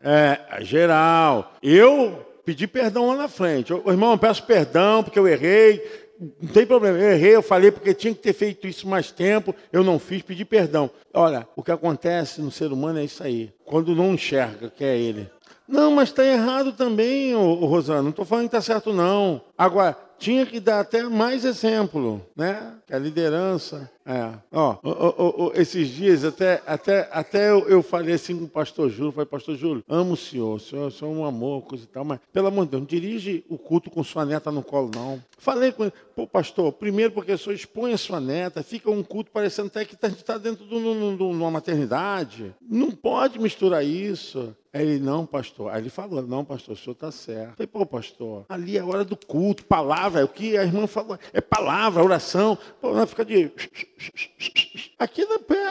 É, geral. Eu pedi perdão lá na frente. Ô, irmão, peço perdão porque eu errei. Não tem problema, eu errei, eu falei porque tinha que ter feito isso mais tempo, eu não fiz, pedi perdão. Olha, o que acontece no ser humano é isso aí. Quando não enxerga que é ele. Não, mas está errado também, ô, ô Rosana. Não estou falando que está certo, não. Agora, tinha que dar até mais exemplo, né? A liderança. É. Ó, ó, ó, esses dias até, até, até eu, eu, falei assim com o pastor Júlio, falei, pastor Júlio, amo o senhor, o senhor, o senhor é um amor, coisa e tal, mas pelo amor de Deus, não dirige o culto com sua neta no colo, não. Falei com ele, pô, pastor, primeiro porque o senhor expõe a sua neta, fica um culto parecendo até que a gente está dentro de uma maternidade. Não pode misturar isso. Aí ele, não, pastor. Aí ele falou, não, pastor, o senhor está certo. Eu falei, pô, pastor, ali é hora do culto, palavra, é o que a irmã falou, é palavra, oração. Pô, não fica de. Aqui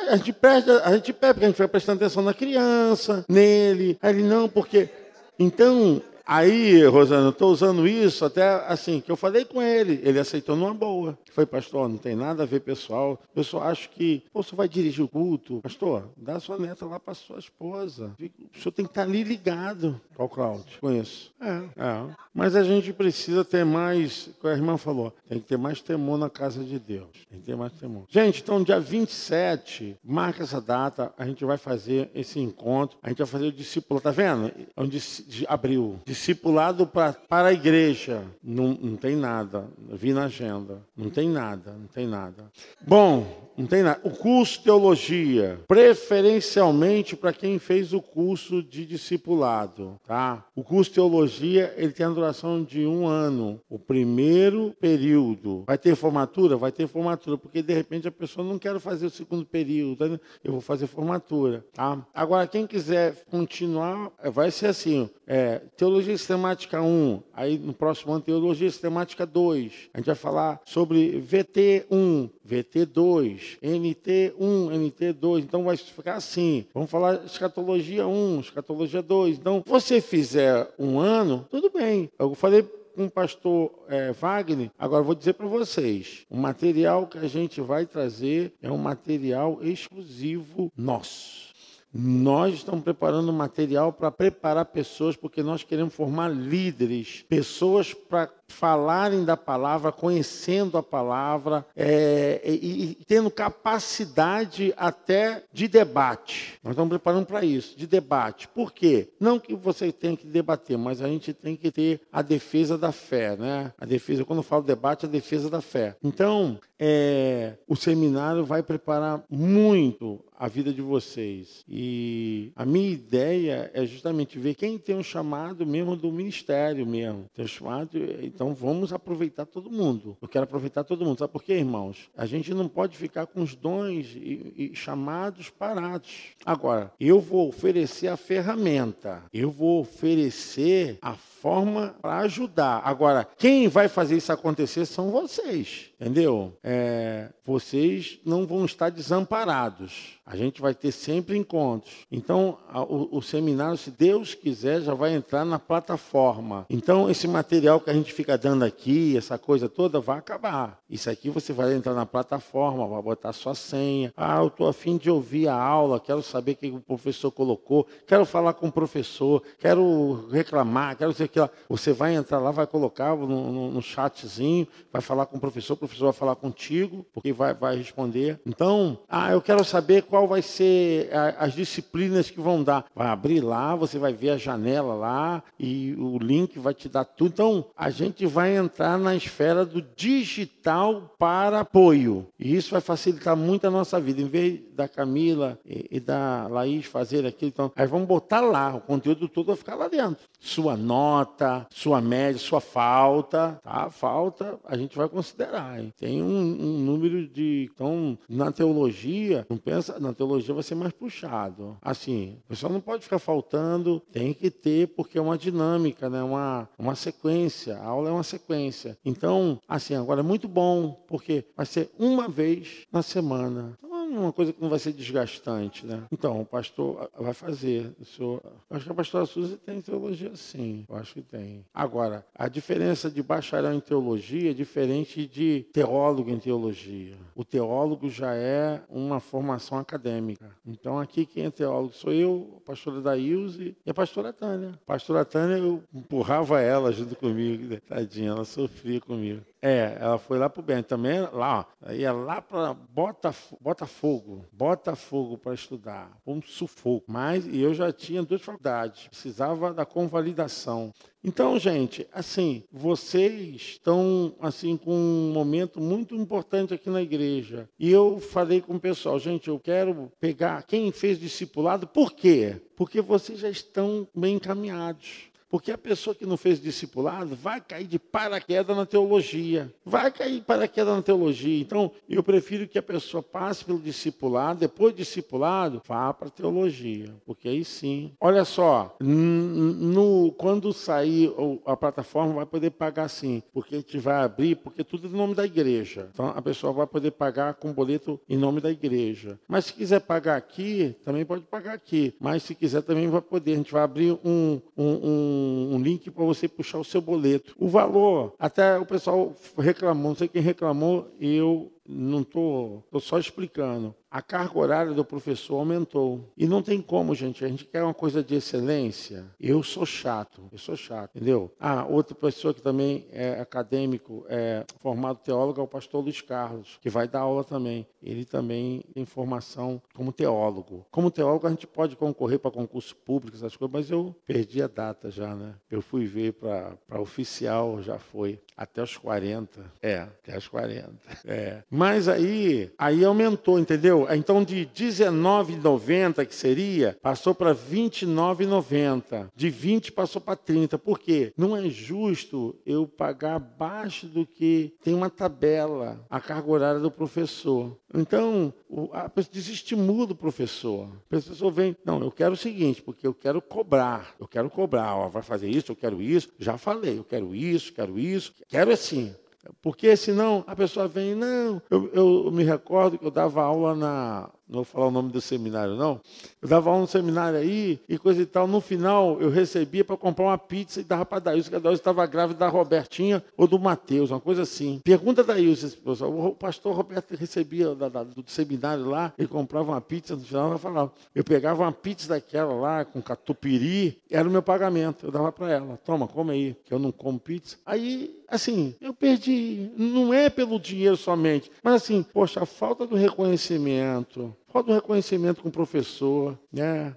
a gente perde, a gente perde, porque a gente vai prestando atenção na criança, nele. Aí ele, não, porque. Então, Aí, Rosana, eu estou usando isso até assim, que eu falei com ele, ele aceitou numa boa. Foi, pastor, não tem nada a ver pessoal. Eu só acho que, pô, você vai dirigir o culto. Pastor, dá sua neta lá para sua esposa. O senhor tem que estar tá ali ligado. Qual Cláudio? Conheço. É, é. Mas a gente precisa ter mais, como a irmã falou, tem que ter mais temor na casa de Deus. Tem que ter mais temor. Gente, então dia 27, marca essa data, a gente vai fazer esse encontro. A gente vai fazer o discípulo, tá vendo? Onde abriu discipulado pra, para a igreja. Não, não tem nada. Vi na agenda. Não tem nada, não tem nada. Bom, não tem nada. O curso de teologia, preferencialmente para quem fez o curso de discipulado, tá? O curso de teologia ele tem a duração de um ano. O primeiro período vai ter formatura, vai ter formatura, porque de repente a pessoa não quer fazer o segundo período, tá? eu vou fazer formatura, tá? Agora quem quiser continuar, vai ser assim, é, teologia sistemática 1, aí no próximo ano teologia sistemática 2. A gente vai falar sobre VT1, VT2, NT1, NT2. Então vai ficar assim. Vamos falar escatologia 1, escatologia 2. Então, se você fizer um ano, tudo bem. Eu falei com o pastor é, Wagner, agora vou dizer para vocês: o material que a gente vai trazer é um material exclusivo nosso. Nós estamos preparando material para preparar pessoas, porque nós queremos formar líderes, pessoas para falarem da palavra, conhecendo a palavra é, e, e, tendo capacidade até de debate. Nós estamos preparando para isso, de debate. Por quê? Não que você tenha que debater, mas a gente tem que ter a defesa da fé, né? A defesa, quando eu falo debate, a defesa da fé. Então, é, o seminário vai preparar muito a vida de vocês. E a minha ideia é justamente ver quem tem um chamado mesmo do ministério mesmo. Tem um chamado, então vamos aproveitar todo mundo. Eu quero aproveitar todo mundo. Sabe por quê, irmãos? A gente não pode ficar com os dons e, e chamados parados. Agora, eu vou oferecer a ferramenta. Eu vou oferecer a forma para ajudar. Agora, quem vai fazer isso acontecer são vocês, entendeu? É, vocês não vão estar desamparados. A gente vai ter sempre encontros. Então, o, o, seminário, se Deus quiser, já vai entrar na plataforma. Então, esse material que a gente fica dando aqui, essa coisa toda, vai acabar. Isso aqui você vai entrar na plataforma, vai botar sua senha. Ah, eu estou afim de ouvir a aula, quero saber o que o professor colocou, quero falar com o professor, quero reclamar, quero dizer que você vai entrar lá, vai colocar no, no, no chatzinho, vai falar com o professor, o professor vai falar contigo, porque vai, vai responder. Então, ah, eu quero saber qual vai ser a, as disciplinas que vão dar. Vai abrir lá, você vai ver a janela lá e o link vai te dar tudo. Então, a gente vai entrar na esfera do digital para apoio. E isso vai facilitar muito a nossa vida. Em vez da Camila e, e da Laís fazer aquilo, então, aí vamos botar lá, o conteúdo todo vai ficar lá dentro. Sua nota, sua média, sua falta, tá? Falta a gente vai considerar. Hein? Tem um, um número de. Então, na teologia, não pensa, na teologia vai ser mais puxado. Assim, o pessoal não pode ficar faltando, tem que ter, porque é uma dinâmica, né? uma, uma sequência. A aula é uma sequência. Então, assim, agora é muito bom, porque vai ser uma vez na semana. Então, uma coisa que não vai ser desgastante, né? Então, o pastor vai fazer. Eu acho que a pastora Suzy tem teologia sim, eu acho que tem. Agora, a diferença de bacharel em teologia é diferente de teólogo em teologia. O teólogo já é uma formação acadêmica. Então, aqui quem é teólogo sou eu, a pastora Daílze e a pastora Tânia. A pastora Tânia, eu empurrava ela junto comigo, né? tadinha, ela sofria comigo. É, ela foi lá para o Bento. Também lá, ó, ia lá para Botafogo. Botafogo para estudar. Um sufoco. Mas e eu já tinha duas faculdades. Precisava da convalidação. Então, gente, assim, vocês estão assim com um momento muito importante aqui na igreja. E eu falei com o pessoal, gente, eu quero pegar quem fez discipulado. Por quê? Porque vocês já estão bem encaminhados. Porque a pessoa que não fez discipulado vai cair de paraquedas na teologia. Vai cair de paraquedas na teologia. Então, eu prefiro que a pessoa passe pelo discipulado, depois do discipulado, vá para a teologia. Porque aí sim. Olha só, no, quando sair a plataforma, vai poder pagar sim. Porque a gente vai abrir, porque tudo é em nome da igreja. Então, a pessoa vai poder pagar com boleto em nome da igreja. Mas se quiser pagar aqui, também pode pagar aqui. Mas se quiser, também vai poder. A gente vai abrir um, um, um um, link para você puxar o seu boleto. O valor, até o pessoal reclamou, não sei quem reclamou, eu não estou só explicando a carga horária do professor aumentou. E não tem como, gente. A gente quer uma coisa de excelência. Eu sou chato, eu sou chato, entendeu? Ah, outra pessoa que também é acadêmico, é formado teólogo, é o pastor Luiz Carlos, que vai dar aula também. Ele também tem formação como teólogo. Como teólogo, a gente pode concorrer para concurso público, essas coisas, mas eu perdi a data já, né? Eu fui ver para oficial, já foi. Até os 40. É, até os 40. É. Mas aí, aí aumentou, entendeu? Então de 19,90 que seria, passou para 29,90. De 20 passou para 30. Por quê? Não é justo eu pagar abaixo do que tem uma tabela, a carga horária do professor. Então, a pessoa desestimula o professor. O professor vem, não, eu quero o seguinte, porque eu quero cobrar. Eu quero cobrar, ó, vai fazer isso, eu quero isso. Já falei, eu quero isso, quero isso. Quero assim. Porque senão a pessoa vem, não, eu, eu me recordo que eu dava aula na, não vou falar o nome do seminário, não. Eu dava aula no seminário aí e coisa e tal. No final, eu recebia para comprar uma pizza e dava para a Daílson, que a Daílson estava grávida da Robertinha ou do Mateus, uma coisa assim. Pergunta da Daílson, o pastor Roberto recebia da, da, do seminário lá, ele comprava uma pizza, no final ela falava. Eu pegava uma pizza daquela lá, com catupiry, era o meu pagamento. Eu dava para ela, toma, come aí, que eu não como pizza. Aí, assim, eu perdi, não é pelo dinheiro somente, mas assim, poxa, a falta do reconhecimento, Falta um reconhecimento com o professor, né?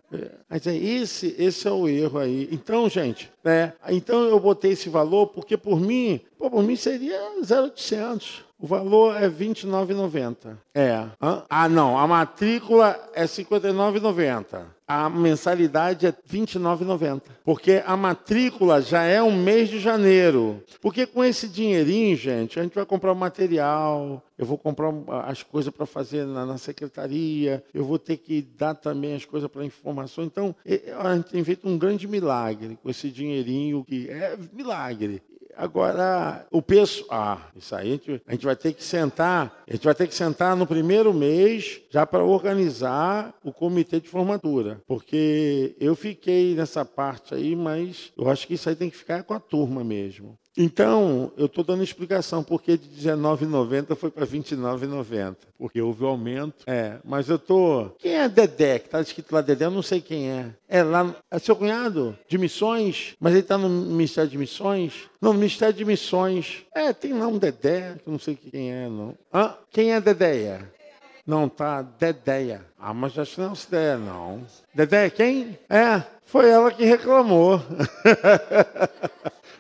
Mas é esse, esse é o erro aí. Então, gente, né? Então eu botei esse valor porque por mim, pô, por mim seria 0,800. O valor é R$ 29,90. É. Ah, não. A matrícula é R$ 59,90 a mensalidade é R$ 29,90. Porque a matrícula já é um mês de janeiro. Porque com esse dinheirinho, gente, a gente vai comprar o material, eu vou comprar as coisas para fazer na, na, secretaria, eu vou ter que dar também as coisas para informação. Então, a gente tem feito um grande milagre com esse dinheirinho, que é milagre. Agora, o peso. Ah, isso aí a gente, a gente, vai ter que sentar. A gente vai ter que sentar no primeiro mês já para organizar o comitê de formatura. Porque eu fiquei nessa parte aí, mas eu acho que isso aí tem que ficar com a turma mesmo. Então, eu estou dando explicação porque de R$19,90 foi para R$29,90. Porque houve um aumento. É, mas eu estou. Quem é Dedé? Que está escrito lá Dedé, eu não sei quem é. É lá. É seu cunhado? De missões? Mas ele está no Ministério de Missões? Não, no Ministério de Missões. É, tem lá um Dedé, que eu não sei quem é, não. Hã? Quem é Dedéia? Não, tá Dedéia. Ah, mas acho que não é Dedéia, não. Dedéia quem? É, foi ela que reclamou. *laughs*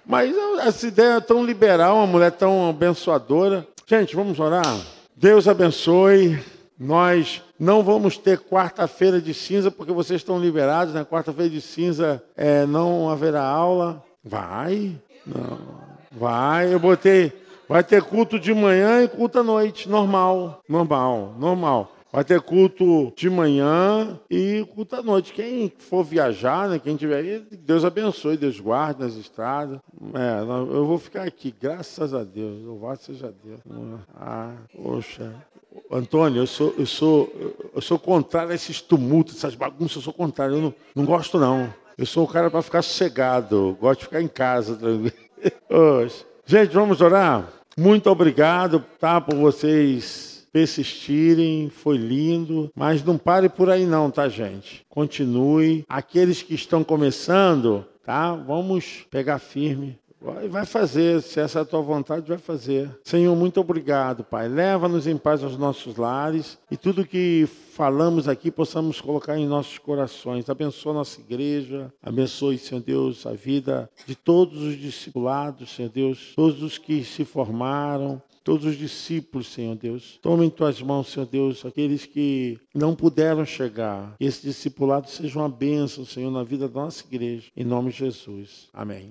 Mas essa ideia é tão liberal, uma mulher tão abençoadora. Gente, vamos orar? Deus abençoe. Nós não vamos ter quarta-feira de cinza, porque vocês estão liberados. Na né? quarta-feira de cinza é, não haverá aula. Vai? Não. Vai. Eu botei. Vai ter culto de manhã e culto à noite. Normal. Normal. Normal. Vai ter culto de manhã e culto à noite. Quem for viajar, né, quem tiver aí, Deus abençoe, Deus guarde nas estradas. É, eu vou ficar aqui, graças a Deus. Louvado seja Deus. Ah, poxa. Antônio, eu sou, eu sou, eu sou contrário a esses tumultos, essas bagunças, eu sou contrário. Eu não, não gosto, não. Eu sou o cara para ficar sossegado, gosto de ficar em casa. *laughs* Gente, vamos orar? Muito obrigado tá, por vocês persistirem, foi lindo, mas não pare por aí não, tá, gente? Continue. Aqueles que estão começando, tá? Vamos pegar firme. Vai fazer, se essa é a tua vontade, vai fazer. Senhor, muito obrigado, Pai. Leva-nos em paz aos nossos lares e tudo que falamos aqui possamos colocar em nossos corações. Abençoa nossa igreja, abençoe, Senhor Deus, a vida de todos os discipulados, Senhor Deus, todos os que se formaram, todos os discípulos, Senhor Deus. Toma em tuas mãos, Senhor Deus, aqueles que não puderam chegar. Que esse discipulado seja uma bênção, Senhor, na vida da nossa igreja. Em nome de Jesus. Amém.